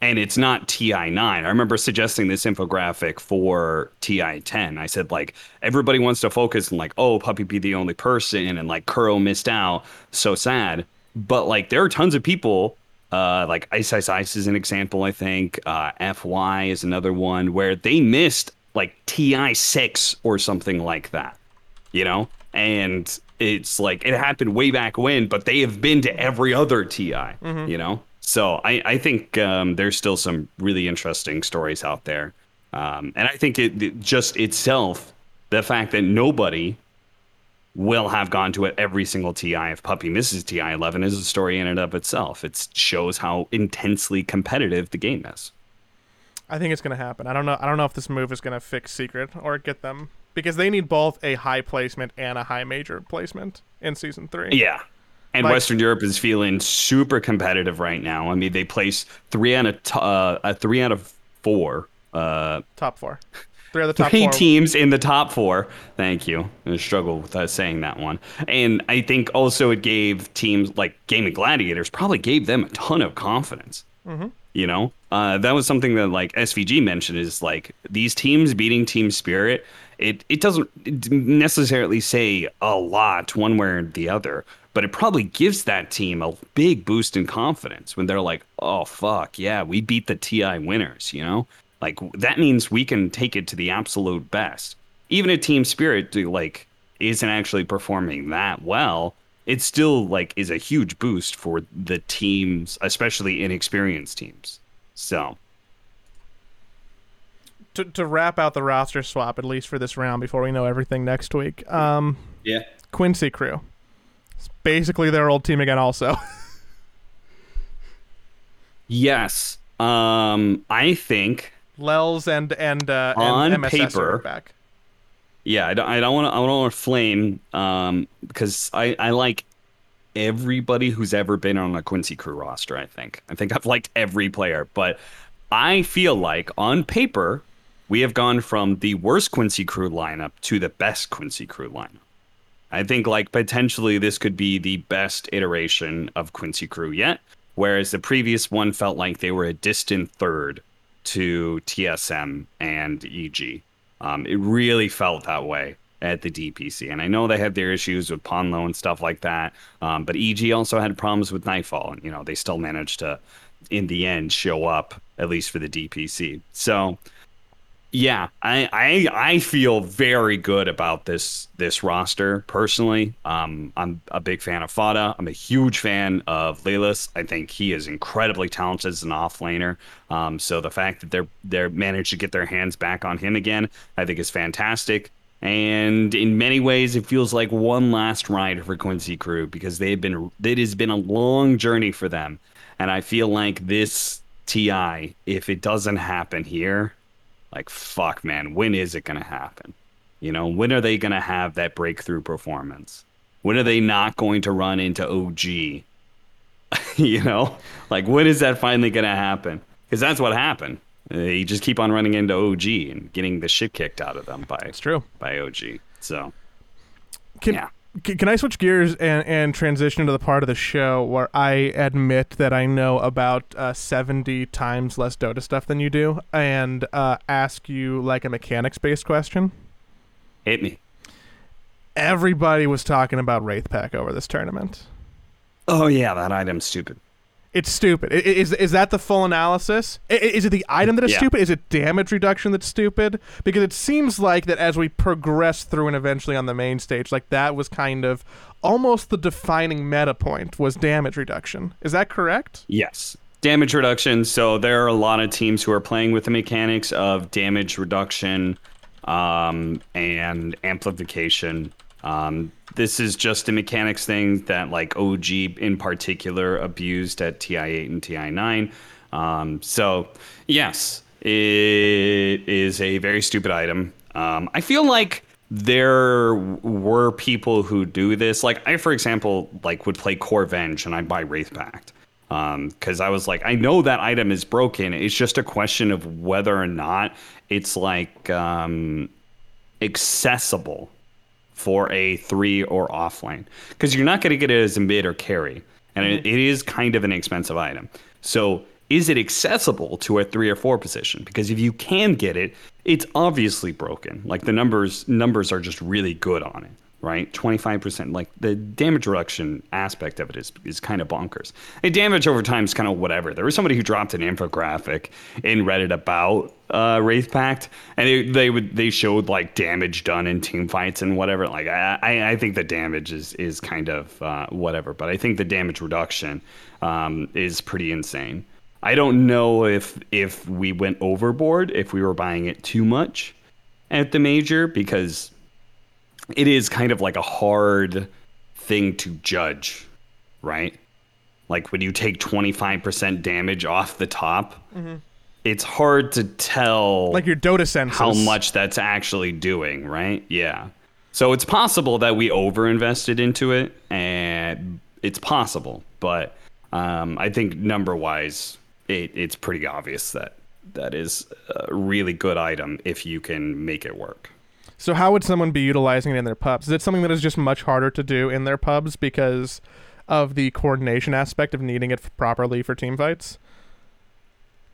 and it's not TI nine. I remember suggesting this infographic for TI ten. I said like everybody wants to focus and like oh Puppy be the only person and like Kuro missed out, so sad. But like there are tons of people. Uh, like Ice Ice Ice is an example, I think. Uh, FY is another one where they missed like TI six or something like that you know? And it's like it happened way back when but they have been to every other ti you know? So i, I think um, there's still some really interesting stories out there. Um, and i think it, it just itself the fact that nobody will have gone to it every single TI if Puppy misses TI 11 is a story in and of itself. It shows how intensely competitive the game is. I think it's going to happen. I don't know. I don't know if this move is going to fix Secret or get them because they need both a high placement and a high major placement in season three. Yeah. And like, Western Europe is feeling super competitive right now. I mean, they place three out of t- uh, three out of four. Uh, top four. Three of the top three four. teams in the top four. Thank you. I struggle with uh, saying that one. And I think also it gave teams like Gaimin Gladiators probably gave them a ton of confidence. Mm-hmm. You know, uh, that was something that like SVG mentioned is like these teams beating Team Spirit. It it doesn't necessarily say a lot one way or the other, but it probably gives that team a big boost in confidence when they're like, "Oh fuck, yeah, we beat the TI winners," you know? Like that means we can take it to the absolute best. Even a team spirit like isn't actually performing that well, it still like is a huge boost for the teams, especially inexperienced teams. So to, to wrap out the roster swap at least for this round before we know everything next week. Um, yeah, Quincy Crew. It's basically their old team again. Also. yes. Um, I think Lelis and and uh, on and paper back. Yeah, I don't. I don't want to. I don't want to flame um, because I I like everybody who's ever been on a Quincy Crew roster. I think. I think I've liked every player, but I feel like on paper we have gone from the worst Quincy Crew lineup to the best Quincy Crew lineup. I think like potentially this could be the best iteration of Quincy Crew yet, whereas the previous one felt like they were a distant third to TSM and EG. Um, it really felt that way at the DPC. And I know they had their issues with Ponlo and stuff like that. Um, but EG also had problems with Nightfall. And, you know, they still managed to, in the end, show up, at least for the DPC. So yeah, I, I I feel very good about this this roster personally. Um, I'm a big fan of Fada. I'm a huge fan of Lelis. I think he is incredibly talented as an offlaner. Um, so the fact that they're they're managed to get their hands back on him again, I think is fantastic. And in many ways, it feels like one last ride for Quincy Crew because they've been it has been a long journey for them, and I feel like this TI, if it doesn't happen here, like fuck man when is it going to happen? You know when are they going to have that breakthrough performance? When are they not going to run into og you know like when is that finally going to happen? Because that's what happened. Uh, they just keep on running into og and getting the shit kicked out of them by it's true. by og so Can, yeah can I switch gears and, and transition to the part of the show where I admit that I know about uh, 70 times less Dota stuff than you do and uh, ask you like a mechanics based question? Hit me. Everybody was talking about Wraith Pact over this tournament. Oh, yeah, that item's stupid. It's stupid. Is is that the full analysis? Is it the item that is yeah. stupid? Is it damage reduction that's stupid? Because it seems like that as we progress through and eventually on the main stage, like that was kind of almost the defining meta point was damage reduction. Is that correct? Yes. Damage reduction. So there are a lot of teams who are playing with the mechanics of damage reduction um, and amplification um, this is just a mechanics thing that like OG in particular abused at TI8 and TI9. Um, so yes, it is a very stupid item. Um, I feel like there were people who do this. Like I, for example, like would play Core Venge and I'd buy Wraith Pact because um, I was like, I know that item is broken. It's just a question of whether or not it's like um, accessible for a three or off lane because you're not going to get it as a mid or carry, and it, it is kind of an expensive item. So is it accessible to a three or four position? Because if you can get it, it's obviously broken. Like the numbers numbers are just really good on it right? 25%. Like the damage reduction aspect of it is, is kind of bonkers. And damage over time is kind of whatever. There was somebody who dropped an infographic in Reddit about uh, Wraith Pact, and they, they would they showed like damage done in team fights and whatever. Like I, I think the damage is is kind of uh, whatever, but I think the damage reduction um, is pretty insane. I don't know if if we went overboard if we were buying it too much at the major because it is kind of like a hard thing to judge, right? Like when you take 25% damage off the top, it's hard to tell Like your Dota senses. how much that's actually doing, right? Yeah. So it's possible that we overinvested into it, and it's possible, but um, I think number wise, it, it's pretty obvious that that is a really good item if you can make it work. So how would someone be utilizing it in their pubs? Is it something that is just much harder to do in their pubs because of the coordination aspect of needing it properly for team fights?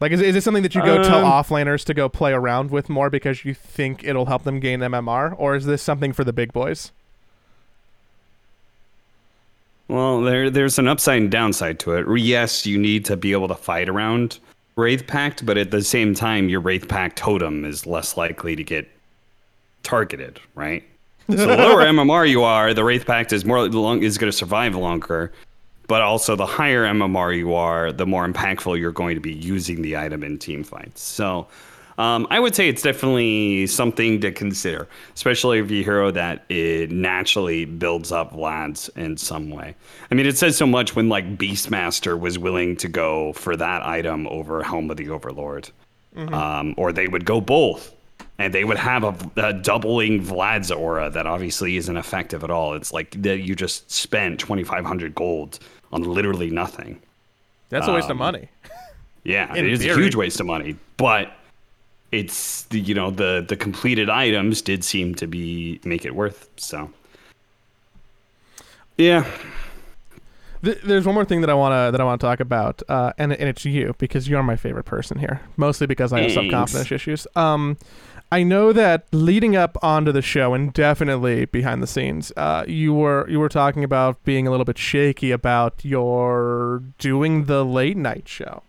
Like, is, is it something that you go tell Um, offlaners to go play around with more because you think it'll help them gain MMR, or is this something for the big boys? Well, there there's an upside and downside to it. Yes, you need to be able to fight around Wraith Pact, but at the same time, your Wraith Pact totem is less likely to get targeted, right? So the lower MMR you are, the Wraith Pact is more long, is going to survive longer. But also, the higher MMR you are, the more impactful you're going to be using the item in team fights. So, um, I would say it's definitely something to consider, especially if you hero that it naturally builds up Vlad's in some way. I mean, it says so much when like Beastmaster was willing to go for that item over Helm of the Overlord, um, or they would go both, and they would have a, a doubling Vlad's aura that obviously isn't effective at all. It's like that you just spent twenty five hundred gold on literally nothing. That's a waste of Um, money. Yeah, it is a huge waste of money, but it's the you know the the completed items did seem to be make it worth. So yeah, Th- there's one more thing that I wanna that I wanna talk about, uh, and and it's you because you're my favorite person here, mostly because I have self confidence issues. Um, I know that leading up onto the show and definitely behind the scenes, uh, you were you were talking about being a little bit shaky about your doing the late night show.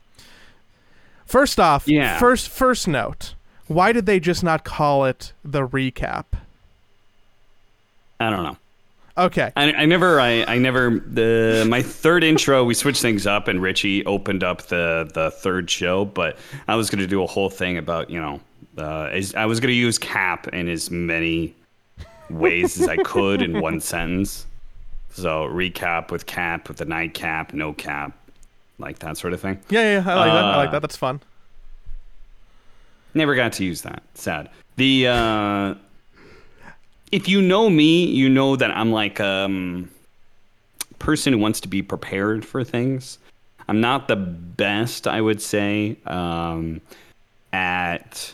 First off, Yeah. first first note, why did they just not call it the recap? I don't know. Okay, I, I never I, I never the my third intro we switched things up and Richie opened up the the third show, but I was gonna do a whole thing about you know uh, is, I was gonna use cap in as many ways as I could in one sentence. So recap with cap with the night cap, no cap, like that sort of thing. yeah, yeah, yeah, I like that. I like Uh, that. That's fun. Never got to use that. Sad. The uh if you know me, you know that I'm like um person who wants to be prepared for things. I'm not the best, I would say, um at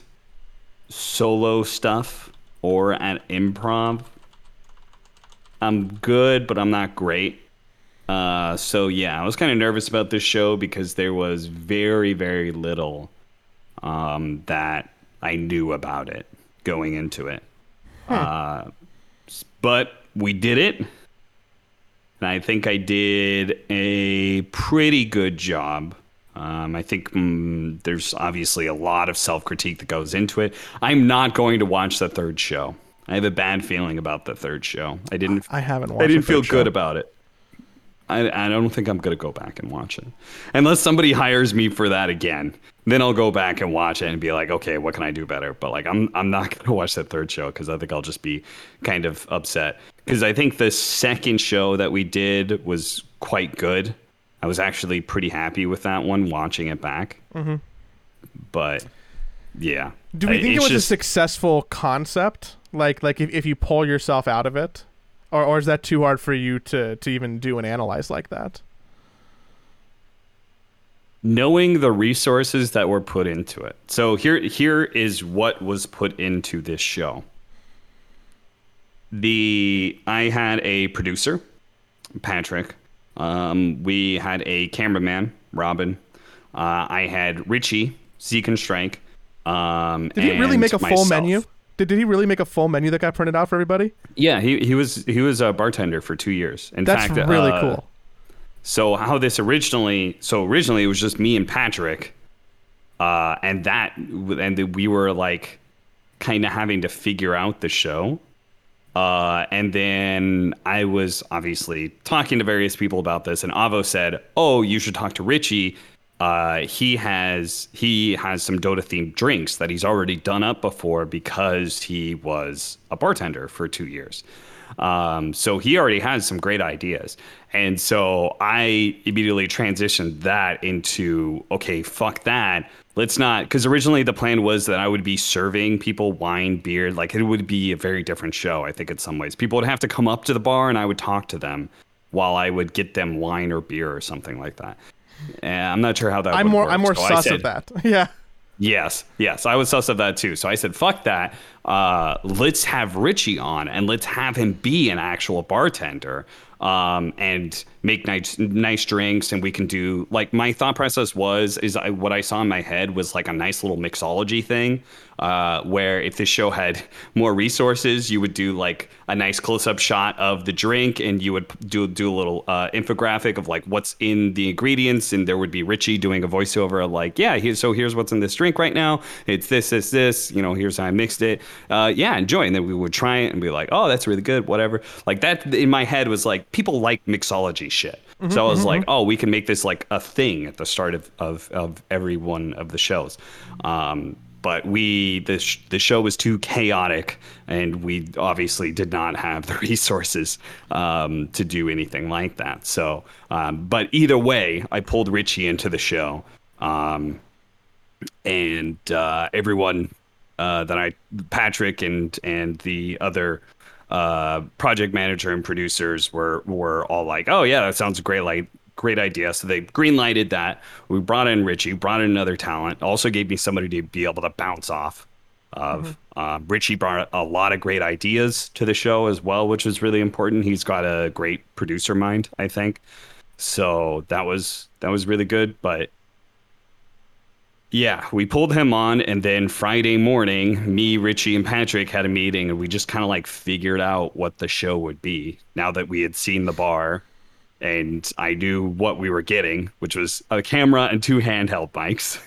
solo stuff or at improv. I'm good, but I'm not great. Uh, so yeah, I was kind of nervous about this show because there was very, very little um, that I knew about it going into it. Uh, but we did it. And I think I did a pretty good job. Um, I think mm, there's obviously a lot of self critique that goes into it. I'm not going to watch the third show. I have a bad feeling about the third show. I didn't. I haven't watched. I didn't feel good show. about it. I, I don't think I'm gonna go back and watch it unless somebody hires me for that again. Then I'll go back and watch it and be like, okay, what can I do better? But like, I'm I'm not gonna watch that third show because I think I'll just be kind of upset because I think the second show that we did was quite good. I was actually pretty happy with that one watching it back. Mm-hmm. But yeah, Do we I- think it was just- a successful concept? Like, like if, if you pull yourself out of it, or or is that too hard for you to to even do and analyze like that? knowing the resources that were put into it. So here here is what was put into this show. The I had a producer, Patrick. Um, we had a cameraman, Robin. Uh, I had Richie, Zeke and Strike. Um, Did he really make a full myself. menu? Did, did he really make a full menu that got printed out for everybody? Yeah, he, he was he was a bartender for two years. In That's fact, really uh, cool. So how this originally? So originally it was just me and Patrick, uh, and that and we were like kind of having to figure out the show. Uh, and then I was obviously talking to various people about this, and Avo said, "Oh, you should talk to Richie uh, he has he has some Dota themed drinks that he's already done up before because he was a bartender for two years. Um, so he already has some great ideas. And so I immediately transitioned that into okay, fuck that. Let's not because originally the plan was that I would be serving people wine, beer, like it would be a very different show. I think in some ways people would have to come up to the bar and I would talk to them while I would get them wine or beer or something like that. And I'm not sure how that. I'm would more work. I'm more So sus said- of that. Yeah. Yes, yes, I was sus of that too. So I said, "Fuck that. Uh, let's have Richie on, and let's have him be an actual bartender, um, and make nice, nice drinks, and we can do like my thought process was is I, what I saw in my head was like a nice little mixology thing, uh, where if this show had more resources, you would do like a nice close-up shot of the drink, and you would do do a little uh, infographic of like what's in the ingredients, and there would be Richie doing a voiceover of like, yeah, so here's what's in this drink right now. It's this, this, this. You know, here's how I mixed it. Uh, yeah, enjoy. And then we would try it and be like, oh, that's really good. Whatever. Like that in my head was like people like mixology shit. so I was like, oh, we can make this like a thing at the start of of, of every one of the shows. Um, but we the sh- the show was too chaotic, and we obviously did not have the resources um, to do anything like that. So, um, but either way, I pulled Richie into the show, um, and uh, everyone uh, that I Patrick and and the other uh, project manager and producers were were all like, "Oh yeah, that sounds great! Like great idea." So they greenlighted that. We brought in Richie, brought in another talent. Also gave me somebody to be able to bounce off of. Uh, Richie brought a lot of great ideas to the show as well, which was really important. He's got a great producer mind, I think. So that was that was really good, but yeah, we pulled him on, and then Friday morning, me, Richie, and Patrick had a meeting, and we just kind of like figured out what the show would be. Now that we had seen the bar, and I knew what we were getting, which was a camera and two handheld mics.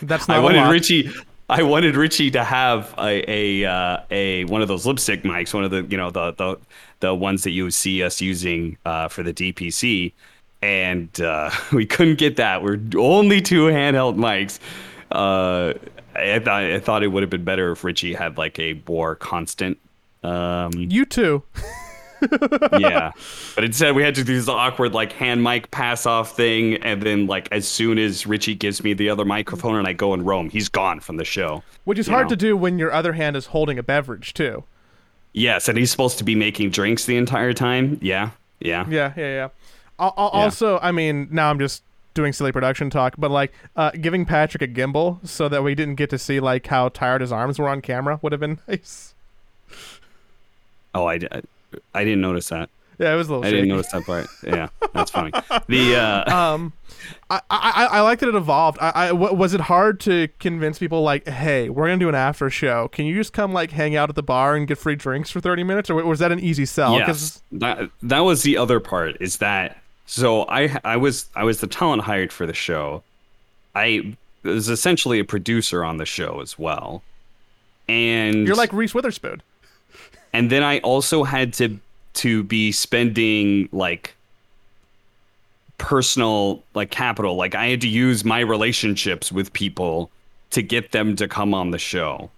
That's I not a wanted. Richie. I wanted Richie to have a a, uh, a one of those lipstick mics, one of the you know the the the ones that you would see us using uh, for the DPC, and uh, we couldn't get that. We're only two handheld mics. Uh, I thought I thought it would have been better if Richie had like a more constant. Um, you too. yeah, but instead we had to do this awkward like hand mic pass off thing, and then like as soon as Richie gives me the other microphone and I go and roam, he's gone from the show. Which is hard know. to do when your other hand is holding a beverage too. Yes, and he's supposed to be making drinks the entire time. Yeah, yeah. Yeah, yeah, yeah. Al- al- Yeah. Also, I mean, now I'm just doing silly production talk, but like uh, giving Patrick a gimbal so that we didn't get to see like how tired his arms were on camera would have been nice. Oh, I, I didn't notice that. Yeah, it was a little. I didn't notice that part. Yeah, that's funny. The uh, um I, I I like that it evolved. I, I w- was it hard to convince people like, hey, we're gonna do an after show. Can you just come like hang out at the bar and get free drinks for thirty minutes, or was that an easy sell? yes, that that was the other part. Is that so? I I was I was the talent hired for the show. I was essentially a producer on the show as well, and you're like Reese Witherspoon. And then I also had to to be spending like personal like capital. Like I had to use my relationships with people to get them to come on the show.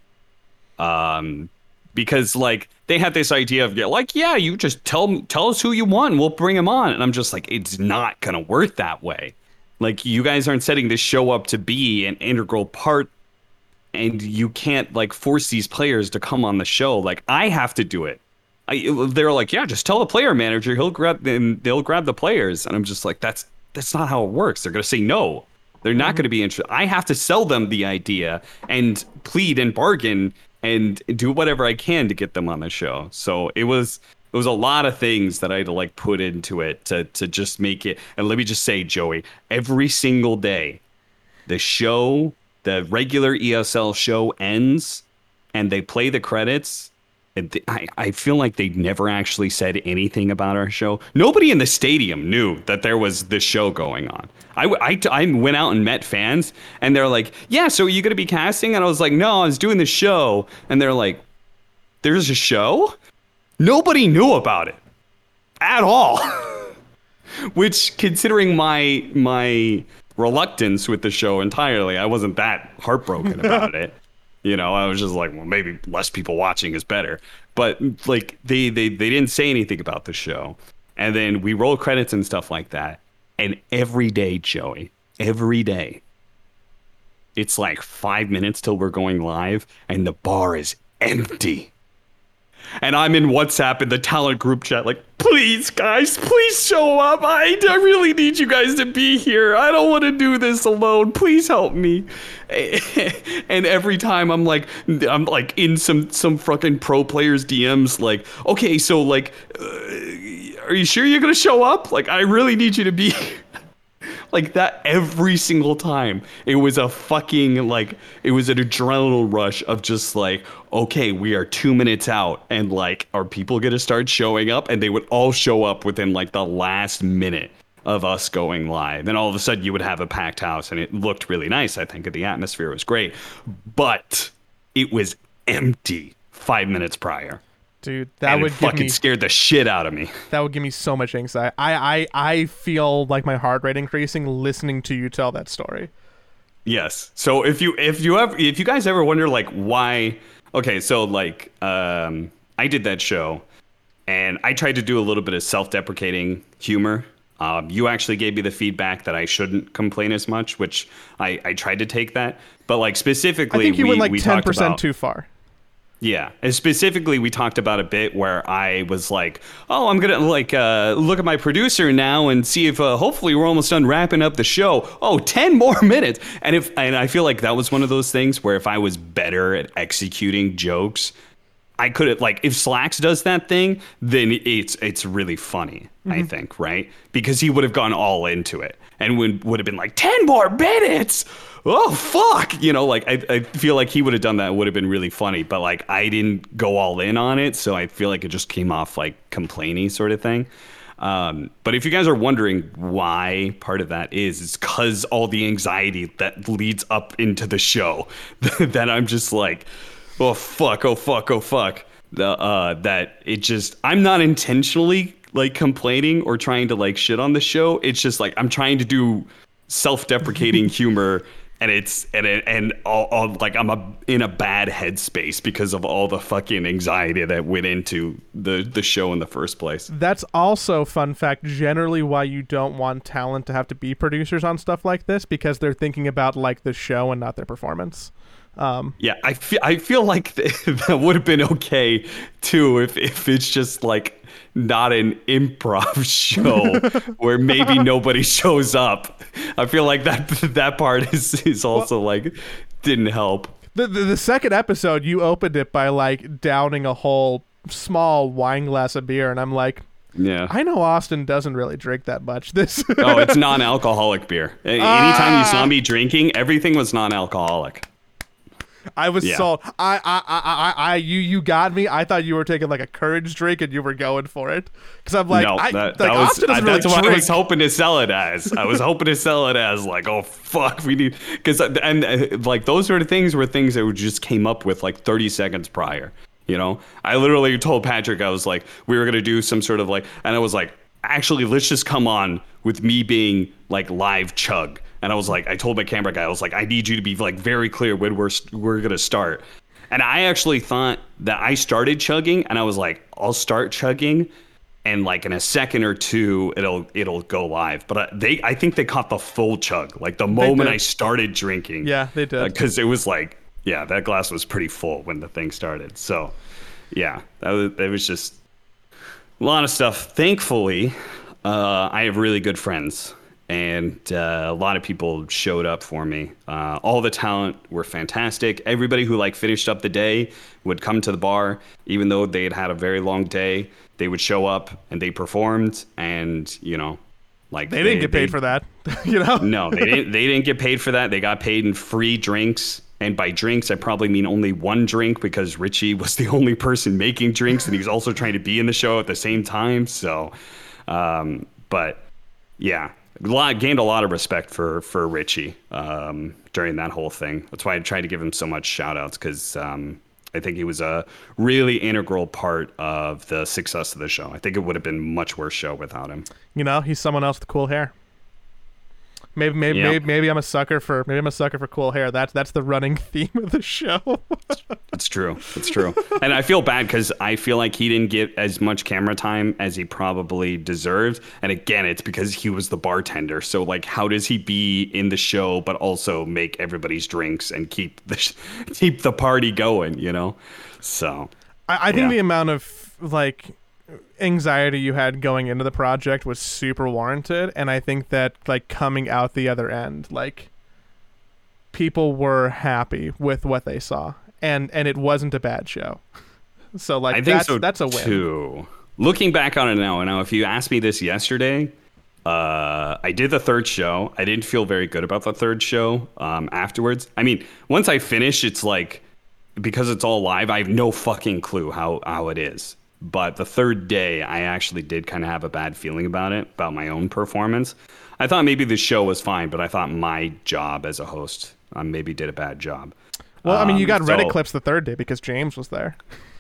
Um because like they had this idea of like yeah you just tell tell us who you want we'll bring them on. And I'm just like it's not going to work that way. Like you guys aren't setting this show up to be an integral part and you can't like force these players to come on the show. Like I have to do it. I, they're like, yeah, just tell the player manager he'll grab and they'll grab the players, and I'm just like, that's that's not how it works. They're gonna say no. They're not mm-hmm. gonna be interested. I have to sell them the idea and plead and bargain and do whatever I can to get them on the show. So it was it was a lot of things that I had to like put into it to to just make it. And let me just say, Joey, every single day the show, the regular ESL show ends and they play the credits. I, I feel like they never actually said anything about our show. Nobody in the stadium knew that there was this show going on. I, I, I went out and met fans and they're like, Yeah, so are you going to be casting? And I was like, No, I was doing the show. And they're like, There's a show? Nobody knew about it at all. which considering my my reluctance with the show entirely. I wasn't that heartbroken about it. You know, I was just like, well, maybe less people watching is better. But like they they they didn't say anything about the show. And then we roll credits and stuff like that. And every day, Joey, every day, it's like five minutes till we're going live, and the bar is empty. And I'm in WhatsApp in the talent group chat, like, please, guys, please show up. I, I really need you guys to be here. I don't want to do this alone. Please help me. And every time I'm like, I'm like in some some fucking pro players DMs, like, okay, so like, uh, are you sure you're gonna show up? Like, I really need you to be like that every single time. It was a fucking like it was an adrenaline rush of just like, okay, we are two minutes out, and like, are people gonna start showing up? And they would all show up within like the last minute of us going live. Then all of a sudden you would have a packed house, and it looked really nice. I think the atmosphere was great, but it was empty five minutes prior. Dude, that and would fucking me scared the shit out of me. that would give me so much anxiety. I, I I feel like my heart rate increasing listening to you tell that story. Yes. So if you if you ever if you guys ever wonder like why okay, so like um I did that show and I tried to do a little bit of self-deprecating humor. Um, you actually gave me the feedback that I shouldn't complain as much, which I, I tried to take that. But like specifically, I think you we, went like ten percent too far. Yeah, and specifically, we talked about a bit where I was like, "Oh, I'm gonna like uh, look at my producer now and see if uh, hopefully we're almost done wrapping up the show. Oh, 10 more minutes." And if and I feel like that was one of those things where if I was better at executing jokes, I could have like if Slacks does that thing, then it's it's really funny. I think right because he would have gone all into it and would would have been like ten more minutes. Oh fuck, you know, like I I feel like he would have done that. It would have been really funny, but like I didn't go all in on it, so I feel like it just came off like complaining sort of thing. Um, but if you guys are wondering why part of that is, it's because all the anxiety that leads up into the show that I'm just like, oh fuck, oh fuck, oh fuck. The uh, that it just I'm not intentionally like complaining or trying to like shit on the show. It's just like I'm trying to do self-deprecating humor and it's and it, and all, all like I'm a, in a bad headspace because of all the fucking anxiety that went into the the show in the first place. That's also fun fact. Generally, why you don't want talent to have to be producers on stuff like this because they're thinking about like the show and not their performance. Um, Yeah, I feel I feel like that would have been okay too if if it's just like not an improv show where maybe nobody shows up. I feel like that that part is is also like didn't help. the, the the second episode, you opened it by like downing a whole small wine glass of beer, and I'm like, Yeah. I know Austin doesn't really drink that much. This oh, it's non-alcoholic beer. Anytime you saw me drinking, everything was non-alcoholic. I was Yeah. sold. I, I, I, I, I, you, you got me. I thought you were taking like a courage drink and you were going for it. Because I'm like, no, I, that, like that was I- that's really what I was hoping to sell it as. I was hoping to sell it as like, oh fuck, we need because and uh, like those sort of things were things that we just came up with like 30 seconds prior. You know, I literally told Patrick I was like, we were gonna do some sort of like, and I was like, actually, let's just come on with me being like live chug. And I was like, I told my camera guy, I was like, I need you to be like very clear when we're we're gonna start. And I actually thought that I started chugging, and I was like, I'll start chugging, and like in a second or two, it'll it'll go live. But I, they, I think they caught the full chug, like the moment. I started drinking. Yeah, they did. Because it was like, yeah, that glass was pretty full when the thing started. So, yeah, that was it was just a lot of stuff. Thankfully, uh, I have really good friends, and uh, a lot of people showed up for me. Uh, all the talent were fantastic. Everybody who like finished up the day would come to the bar, even though they had had a very long day. They would show up and they performed, and you know, like they didn't get paid for that. you know? no, they didn't. They didn't get paid for that. They got paid in free drinks. And by drinks, I probably mean only one drink because Richie was the only person making drinks, and he was also trying to be in the show at the same time. So, um, but yeah, lot, gained a lot of respect for for Richie um, during that whole thing. That's why I tried to give him so much shout outs because um, I think he was a really integral part of the success of the show. I think it would have been much worse show without him. You know, he's someone else with cool hair. Maybe maybe, Yep. maybe maybe I'm a sucker for maybe I'm a sucker for cool hair. That's that's the running theme of the show. That's true. That's true. and I feel bad because I feel like he didn't get as much camera time as he probably deserved. And again, it's because he was the bartender. So like, how does he be in the show but also make everybody's drinks and keep the sh- keep the party going? You know. So I, I think Yeah. the amount of like anxiety you had going into the project was super warranted, and I think that like coming out the other end, like people were happy with what they saw, and and it wasn't a bad show. So like I think that's so that's a win. too. Looking back on it now, and now if you asked me this yesterday, uh, I did the third show. I didn't feel very good about the third show um, afterwards. I mean, once I finish, it's like because it's all live. I have no fucking clue how how it is. But the third day, I actually did kind of have a bad feeling about it, about my own performance. I thought maybe the show was fine, but I thought my job as a host um, maybe did a bad job. Well, I mean, you Um, got Reddit so- clips the third day because James was there.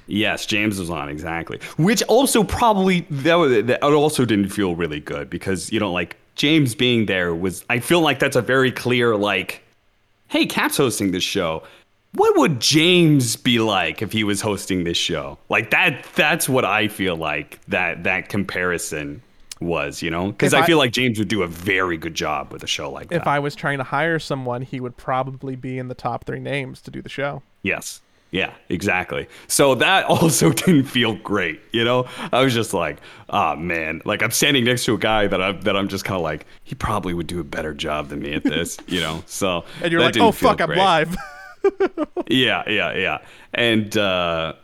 Yes, James was on exactly. Which also probably that, was, that also didn't feel really good because you know like James being there was I feel like that's a very clear like hey, Cap's hosting this show. What would James be like if he was hosting this show? Like that that's what I feel like that that comparison was, you know? Cuz I, I- feel like James would do a very good job with a show like If that. If I was trying to hire someone, he would probably be in the top three names to do the show. Yes. Yeah, exactly. So that also didn't feel great, you know. I was just like, oh man, like I'm standing next to a guy that I'm that I'm just kind of like, he probably would do a better job than me at this, you know. So And you're like, oh fuck, I'm live. Yeah, yeah, yeah. And uh,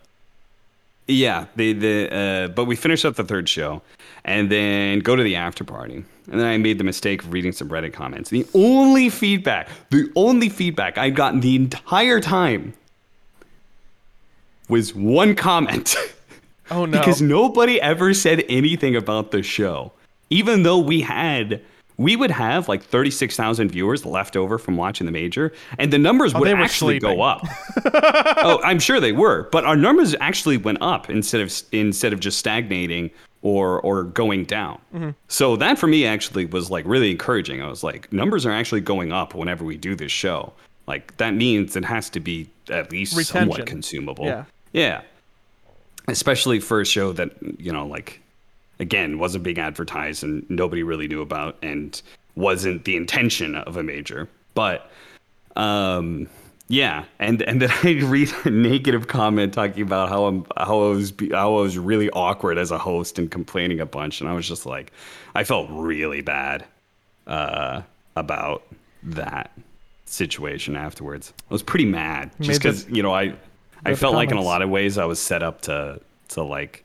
yeah, the the uh, but we finished up the third show, and then go to the after party. And then I made the mistake of reading some Reddit comments. The only feedback, the only feedback I'd gotten the entire time was one comment. Oh no. because nobody ever said anything about the show. Even though we had, we would have like 36,000 viewers left over from watching the major, and the numbers would actually sleeping. go up. oh, I'm sure they were, but our numbers actually went up instead of instead of just stagnating or or going down. Mm-hmm. So that for me actually was like really encouraging. I was like, numbers are actually going up whenever we do this show. Like that means it has to be at least somewhat consumable. Yeah. Yeah. Especially for a show that, you know, like again, wasn't being advertised and nobody really knew about and wasn't the intention of a major. But um yeah, and and then I read a negative comment talking about how I'm how I was how I was really awkward as a host and complaining a bunch, and I was just like, I felt really bad uh, about that situation afterwards. I was pretty mad just because you know I I felt like in a lot of ways I was set up to to like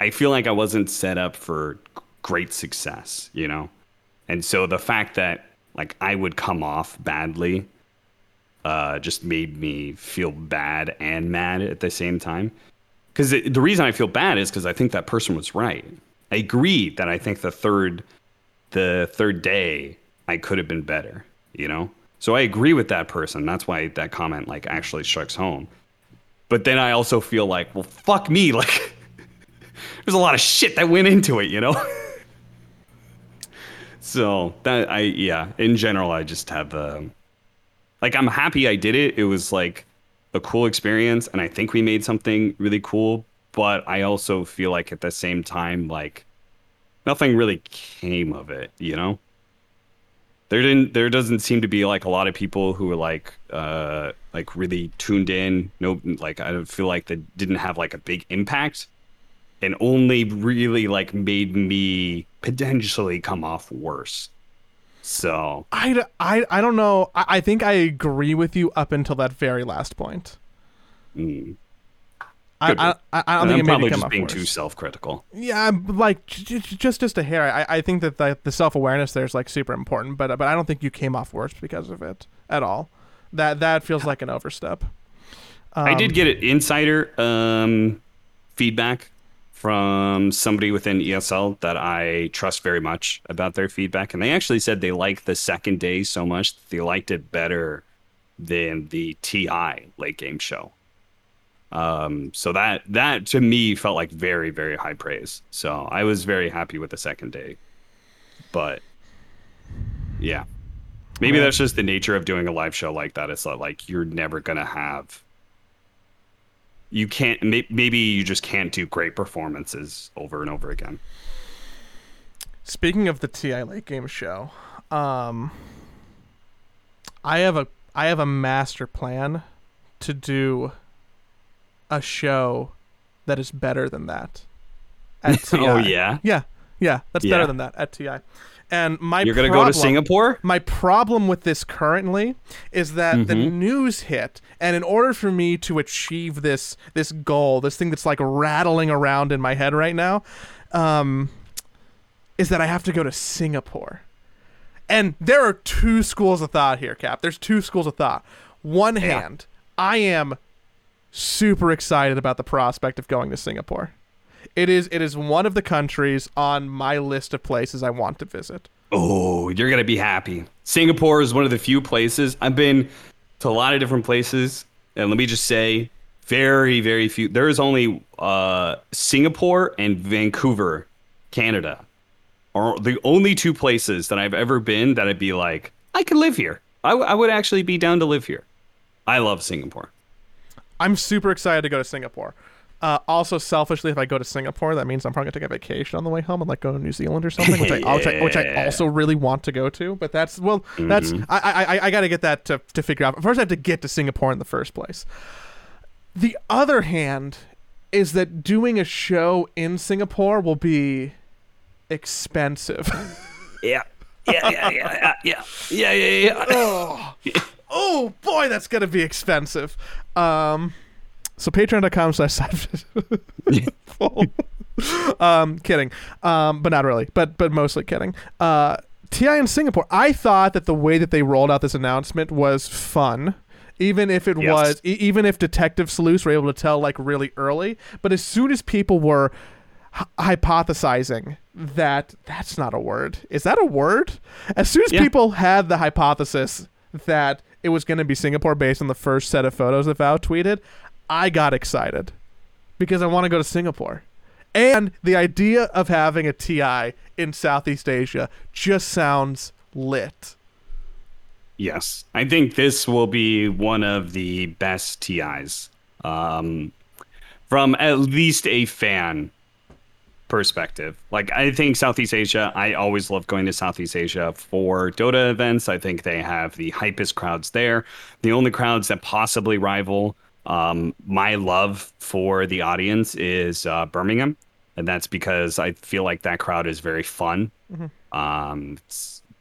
I feel like I wasn't set up for great success, you know? And so the fact that like I would come off badly uh, just made me feel bad and mad at the same time. Because the reason I feel bad is because I think that person was right. I agree that I think the third, the third day I could have been better. You know, so I agree with that person. That's why that comment like actually strikes home. But then I also feel like, well, fuck me. Like, there's a lot of shit that went into it. You know. so that I yeah. In general, I just have um like I'm happy I did it. It was like a cool experience and I think we made something really cool, but I also feel like at the same time like nothing really came of it, you know? There didn't there doesn't seem to be like a lot of people who were like uh like really tuned in. No like I feel like that didn't have like a big impact and only really like made me potentially come off worse. So I, I, I don't know. I, I think I agree with you up until that very last point. mm. I, I, I, I don't And think I'm it made probably me come just being worse. too self-critical. Yeah, like just just a hair. I, I think that the, the self awareness there is like super important, but but I don't think you came off worse because of it at all. That that feels like an overstep. I Um, did get an insider um, feedback from somebody within ESL that I trust very much about their feedback, and they actually said they liked the second day so much that they liked it better than the TI late game show. Um, so that that to me felt like very very high praise. So I was very happy with the second day, but yeah, Maybe that's just the nature of doing a live show like that. It's like you're never gonna have. You can't. Maybe you just can't do great performances over and over again. Speaking of the TI late game show, um, I have a I have a master plan to do a show that is better than that. At TI. Oh yeah, yeah, yeah, that's Yeah. better than that at TI. And my you're gonna go to Singapore. My problem with this currently is that the Mm-hmm. news hit, and in order for me to achieve this this goal, this thing that's like rattling around in my head right now, um, is that I have to go to Singapore. And there are two schools of thought here, Cap. There's two schools of thought. One hand, I am super excited about the prospect of going to Singapore. It is it is one of the countries on my list of places I want to visit. Oh, you're gonna be happy. Singapore is one of the few places I've been to a lot of different places, and let me just say, very, very few. There is only uh, Singapore and Vancouver, Canada, are the only two places that I've ever been that I'd be like, I could live here. I, w- I would actually be down to live here. I love Singapore. I'm super excited to go to Singapore. Uh, also, selfishly, if I go to Singapore, that means I'm probably gonna take a vacation on the way home and like go to New Zealand or something, which I which I, which I also really want to go to. But that's well, that's I I I, I got to get that to to figure out. First, I have to get to Singapore in the first place. The other hand is that doing a show in Singapore will be expensive. Yeah. Yeah, yeah, yeah, yeah, yeah, yeah, yeah. oh boy, that's gonna be expensive. Um, so patreon.com slash side Um, kidding. Um, but not really. But but mostly kidding. Uh, TI in Singapore. I thought that the way that they rolled out this announcement was fun. Even if it Yes. was, e- even if detective sleuths were able to tell like really early, but as soon as people were hy- hypothesizing that that's not a word, is that a word? As soon as Yeah. people had the hypothesis that it was going to be Singapore based on the first set of photos that Val tweeted, I got excited because I want to go to Singapore. And the idea of having a TI in Southeast Asia just sounds lit. Yes, I think this will be one of the best TIs um, from at least a fan perspective. Like, I think Southeast Asia, I always love going to Southeast Asia for Dota events. I think they have the hypest crowds there, the only crowds that possibly rival um, my love for the audience is uh, Birmingham. And that's because I feel like that crowd is very fun. Um,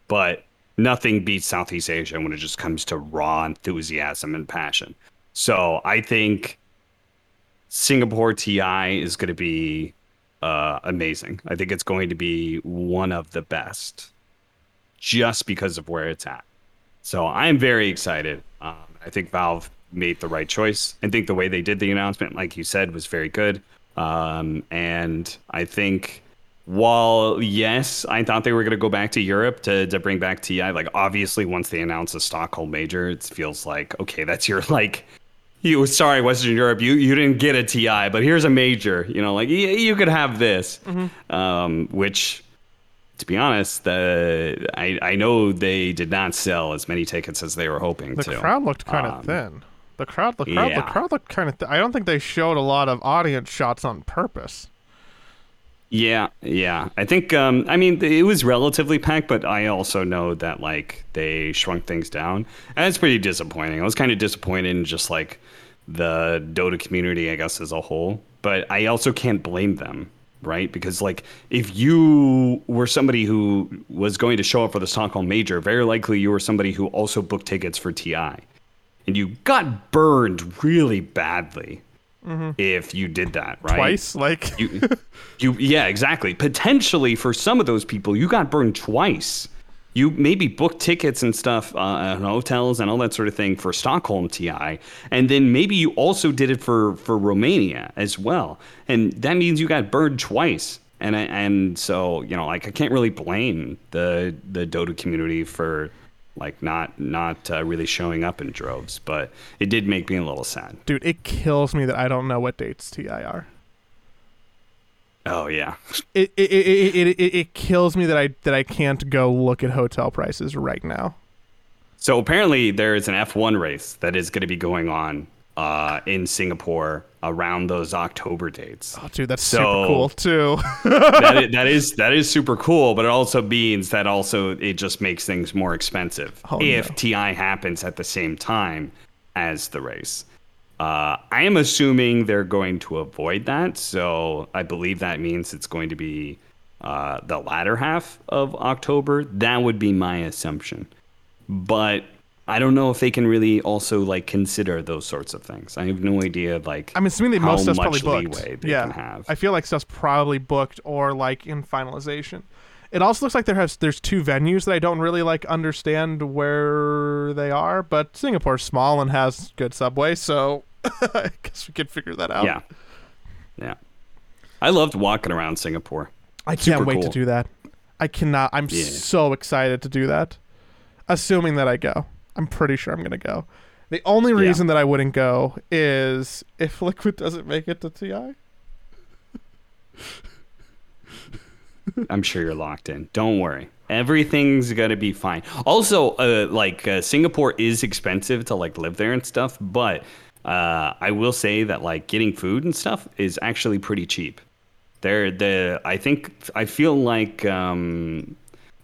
but nothing beats Southeast Asia when it just comes to raw enthusiasm and passion. So I think Singapore TI is going to be uh, amazing. I think it's going to be one of the best just because of where it's at. So I'm very excited. Um, I think Valve made the right choice. I think the way they did the announcement, like you said, was very good. Um, and I think while yes, I thought they were going to go back to Europe to, to bring back TI. Like obviously, once they announced a Stockholm major, it feels like okay, that's your like. You sorry, Western Europe, you you didn't get a TI, but here's a major. You know, like you, you could have this, um, which to be honest, the I, I know they did not sell as many tickets as they were hoping The to. crowd looked kind of Um, thin. The crowd, the crowd, the crowd looked kind of. Th- I don't think they showed a lot of audience shots on purpose. Yeah, yeah. I think um I mean it was relatively packed, but I also know that like they shrunk things down. And it's pretty disappointing. I was kind of disappointed in just like the Dota community, I guess, as a whole. But I also can't blame them, right? Because like if you were somebody who was going to show up for the Stockholm Major, very likely you were somebody who also booked tickets for TI. And you got burned really badly if you did that, right? Twice, like you, you, yeah, exactly. Potentially for some of those people, you got burned twice. You maybe booked tickets and stuff, uh, and hotels and all that sort of thing for Stockholm TI, and then maybe you also did it for for Romania as well, and that means you got burned twice. And and so you know, like I can't really blame the the Dota community for like not not uh, really showing up in droves, but it did make me a little sad. dude, it kills me that I don't know what dates TI are. Oh yeah, It it, it, it, it, it kills me that I that I can't go look at hotel prices right now. So apparently there is an F1 race that is going to be going on uh, in Singapore around those October dates. Oh, dude, that's So- super cool too. that, is, that is that is super cool, but it also means that also it just makes things more expensive Oh, if no. TI happens at the same time as the race. Uh, I am assuming they're going to avoid that, so I believe that means it's going to be uh, the latter half of October. That would be my assumption, but I don't know if they can really also like consider those sorts of things. I have no idea. Like, I'm assuming that how most stuff's probably booked. they yeah, can have. I feel like stuff's probably booked or like in finalization. It also looks like there has there's two venues that I don't really like understand where they are, but Singapore's small and has good subway, so I guess we could figure that out. Yeah. Yeah. I loved walking around Singapore. I can't wait to do that. I cannot. I'm Yeah. so excited to do that. Assuming that I go, I'm pretty sure I'm gonna go. The only Yeah. reason that I wouldn't go is if Liquid doesn't make it to TI. I'm sure you're locked in. Don't worry. Everything's going to be fine. Also, uh, like uh, Singapore is expensive to like live there and stuff, but uh, I will say that like getting food and stuff is actually pretty cheap. There the I think I feel like um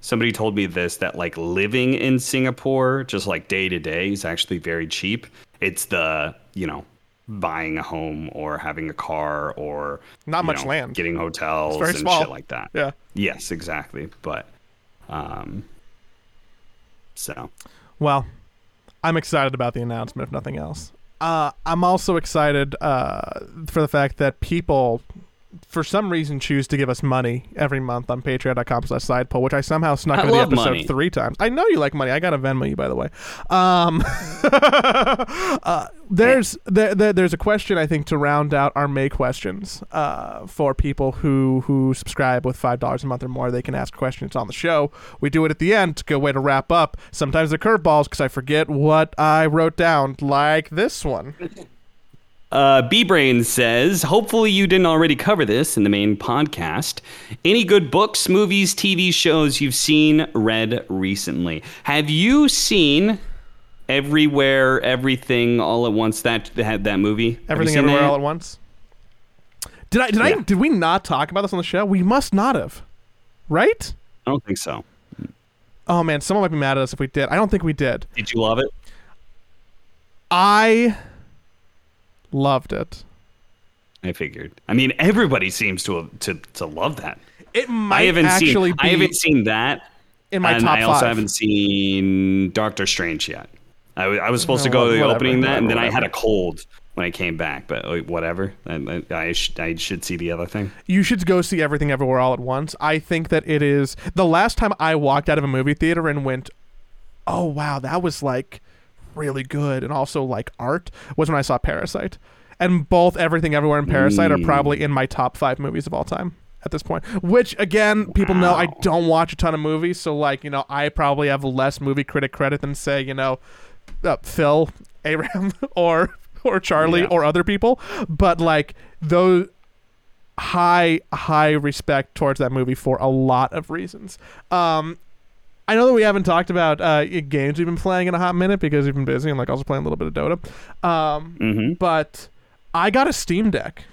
somebody told me this that like living in Singapore just like day to day is actually very cheap. It's the, you know, buying a home or having a car or Not much know, land. getting hotels very and small. shit like that. Yeah. Yes, exactly. But um so Well, I'm excited about the announcement, if nothing else. Uh, I'm also excited uh, for the fact that people, for some reason, choose to give us money every month on patreon.com slash sidepoll, which I somehow snuck I into the episode money. three times. I know you like money. I got a Venmo you, by the way. Um, uh, there's there, there, there's a question, I think, to round out our May questions uh, for people who, who subscribe with $5 a month or more. They can ask questions on the show. We do it at the end. Good way to wrap up. Sometimes they're curveballs because I forget what I wrote down, like this one. Uh, B Brain says, hopefully you didn't already cover this in the main podcast. Any good books, movies, TV shows you've seen, read recently? Have you seen Everywhere, Everything, All at Once? That that, that movie? Everything everywhere that? all at once. Did I did I did we not talk about this on the show? We must not have. Right? I don't think so. Oh man, someone might be mad at us if we did. I don't think we did. Did you love it? I loved it. I figured. I mean, everybody seems to to to love that. It might I haven't actually seen. be I haven't seen that. in my and top I also five. haven't seen Doctor Strange yet. I, I was supposed to No, go to the whatever, opening that, and then whatever, I had a cold when I came back. But like, whatever. I, I, I, sh- I should see the other thing. you should go see everything everywhere all at once. I think that it is the last time I walked out of a movie theater and went, "Oh wow, that was like really good," and also like art was when I saw Parasite. And both Everything Everywhere and Parasite are Mm. probably in my top five movies of all time at this point. Which again, people know I don't watch a ton of movies, so like you know, I probably have less movie critic credit than say you know, uh, Phil, Aram, or or Charlie Yeah. or other people. But like those high high respect towards that movie for a lot of reasons. Um, I know that we haven't talked about uh, games we've been playing in a hot minute because we've been busy and like also playing a little bit of Dota. Um, hmm but I got a Steam Deck.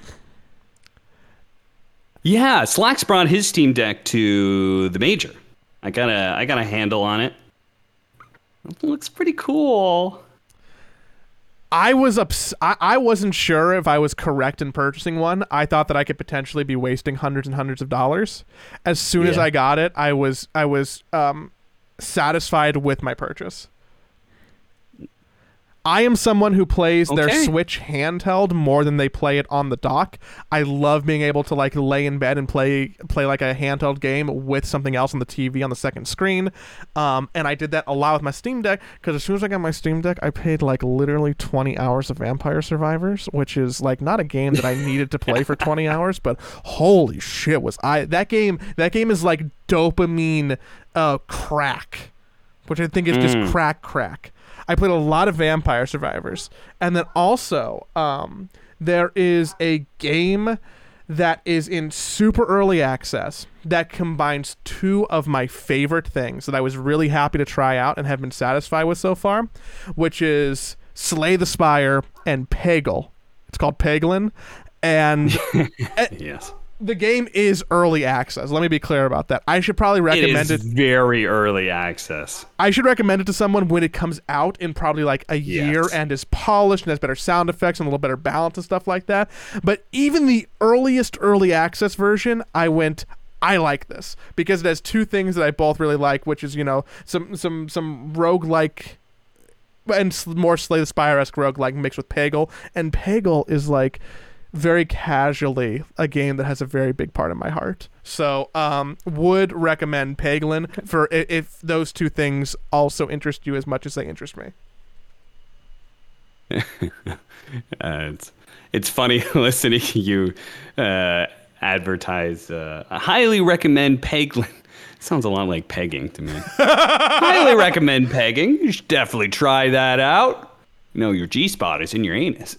Yeah, Slacks brought his Steam Deck to the major. I got a I got a handle on it. It looks pretty cool. I was ups- I, I wasn't sure if I was correct in purchasing one. I thought that I could potentially be wasting hundreds and hundreds of dollars. As soon as I got it, I was I was um, satisfied with my purchase. I am someone who plays their Switch handheld more than they play it on the dock. I love being able to like lay in bed and play play like a handheld game with something else on the TV on the second screen. Um, and I did that a lot with my Steam Deck because as soon as I got my Steam Deck, I paid like literally 20 hours of Vampire Survivors, which is like not a game that I needed to play for 20 hours, but holy shit was I that game that game is like dopamine uh crack, which I think is just Mm. crack crack. I played a lot of Vampire Survivors, and then also um, there is a game that is in super early access that combines two of my favorite things that I was really happy to try out and have been satisfied with so far, which is Slay the Spire and Peggle. It's called Peglin. And yes. The game is early access. Let me be clear about that. I should probably recommend is it. very early access. I should recommend it to someone when it comes out in probably like a year Yes. and is polished and has better sound effects and a little better balance and stuff like that. But even the earliest early access version, I went. I like this because it has two things that I both really like, which is you know some some some roguelike and more Slay the Spire esque roguelike mixed with Peggle, and Peggle is like very casually a game that has a very big part of my heart. So, um, would recommend Peglin for i- if those two things also interest you as much as they interest me. Uh, it's it's funny listening to you uh, advertise. Uh, I highly recommend Peglin. Sounds a lot like pegging to me. highly recommend pegging. You should definitely try that out. You know, your G spot is in your anus.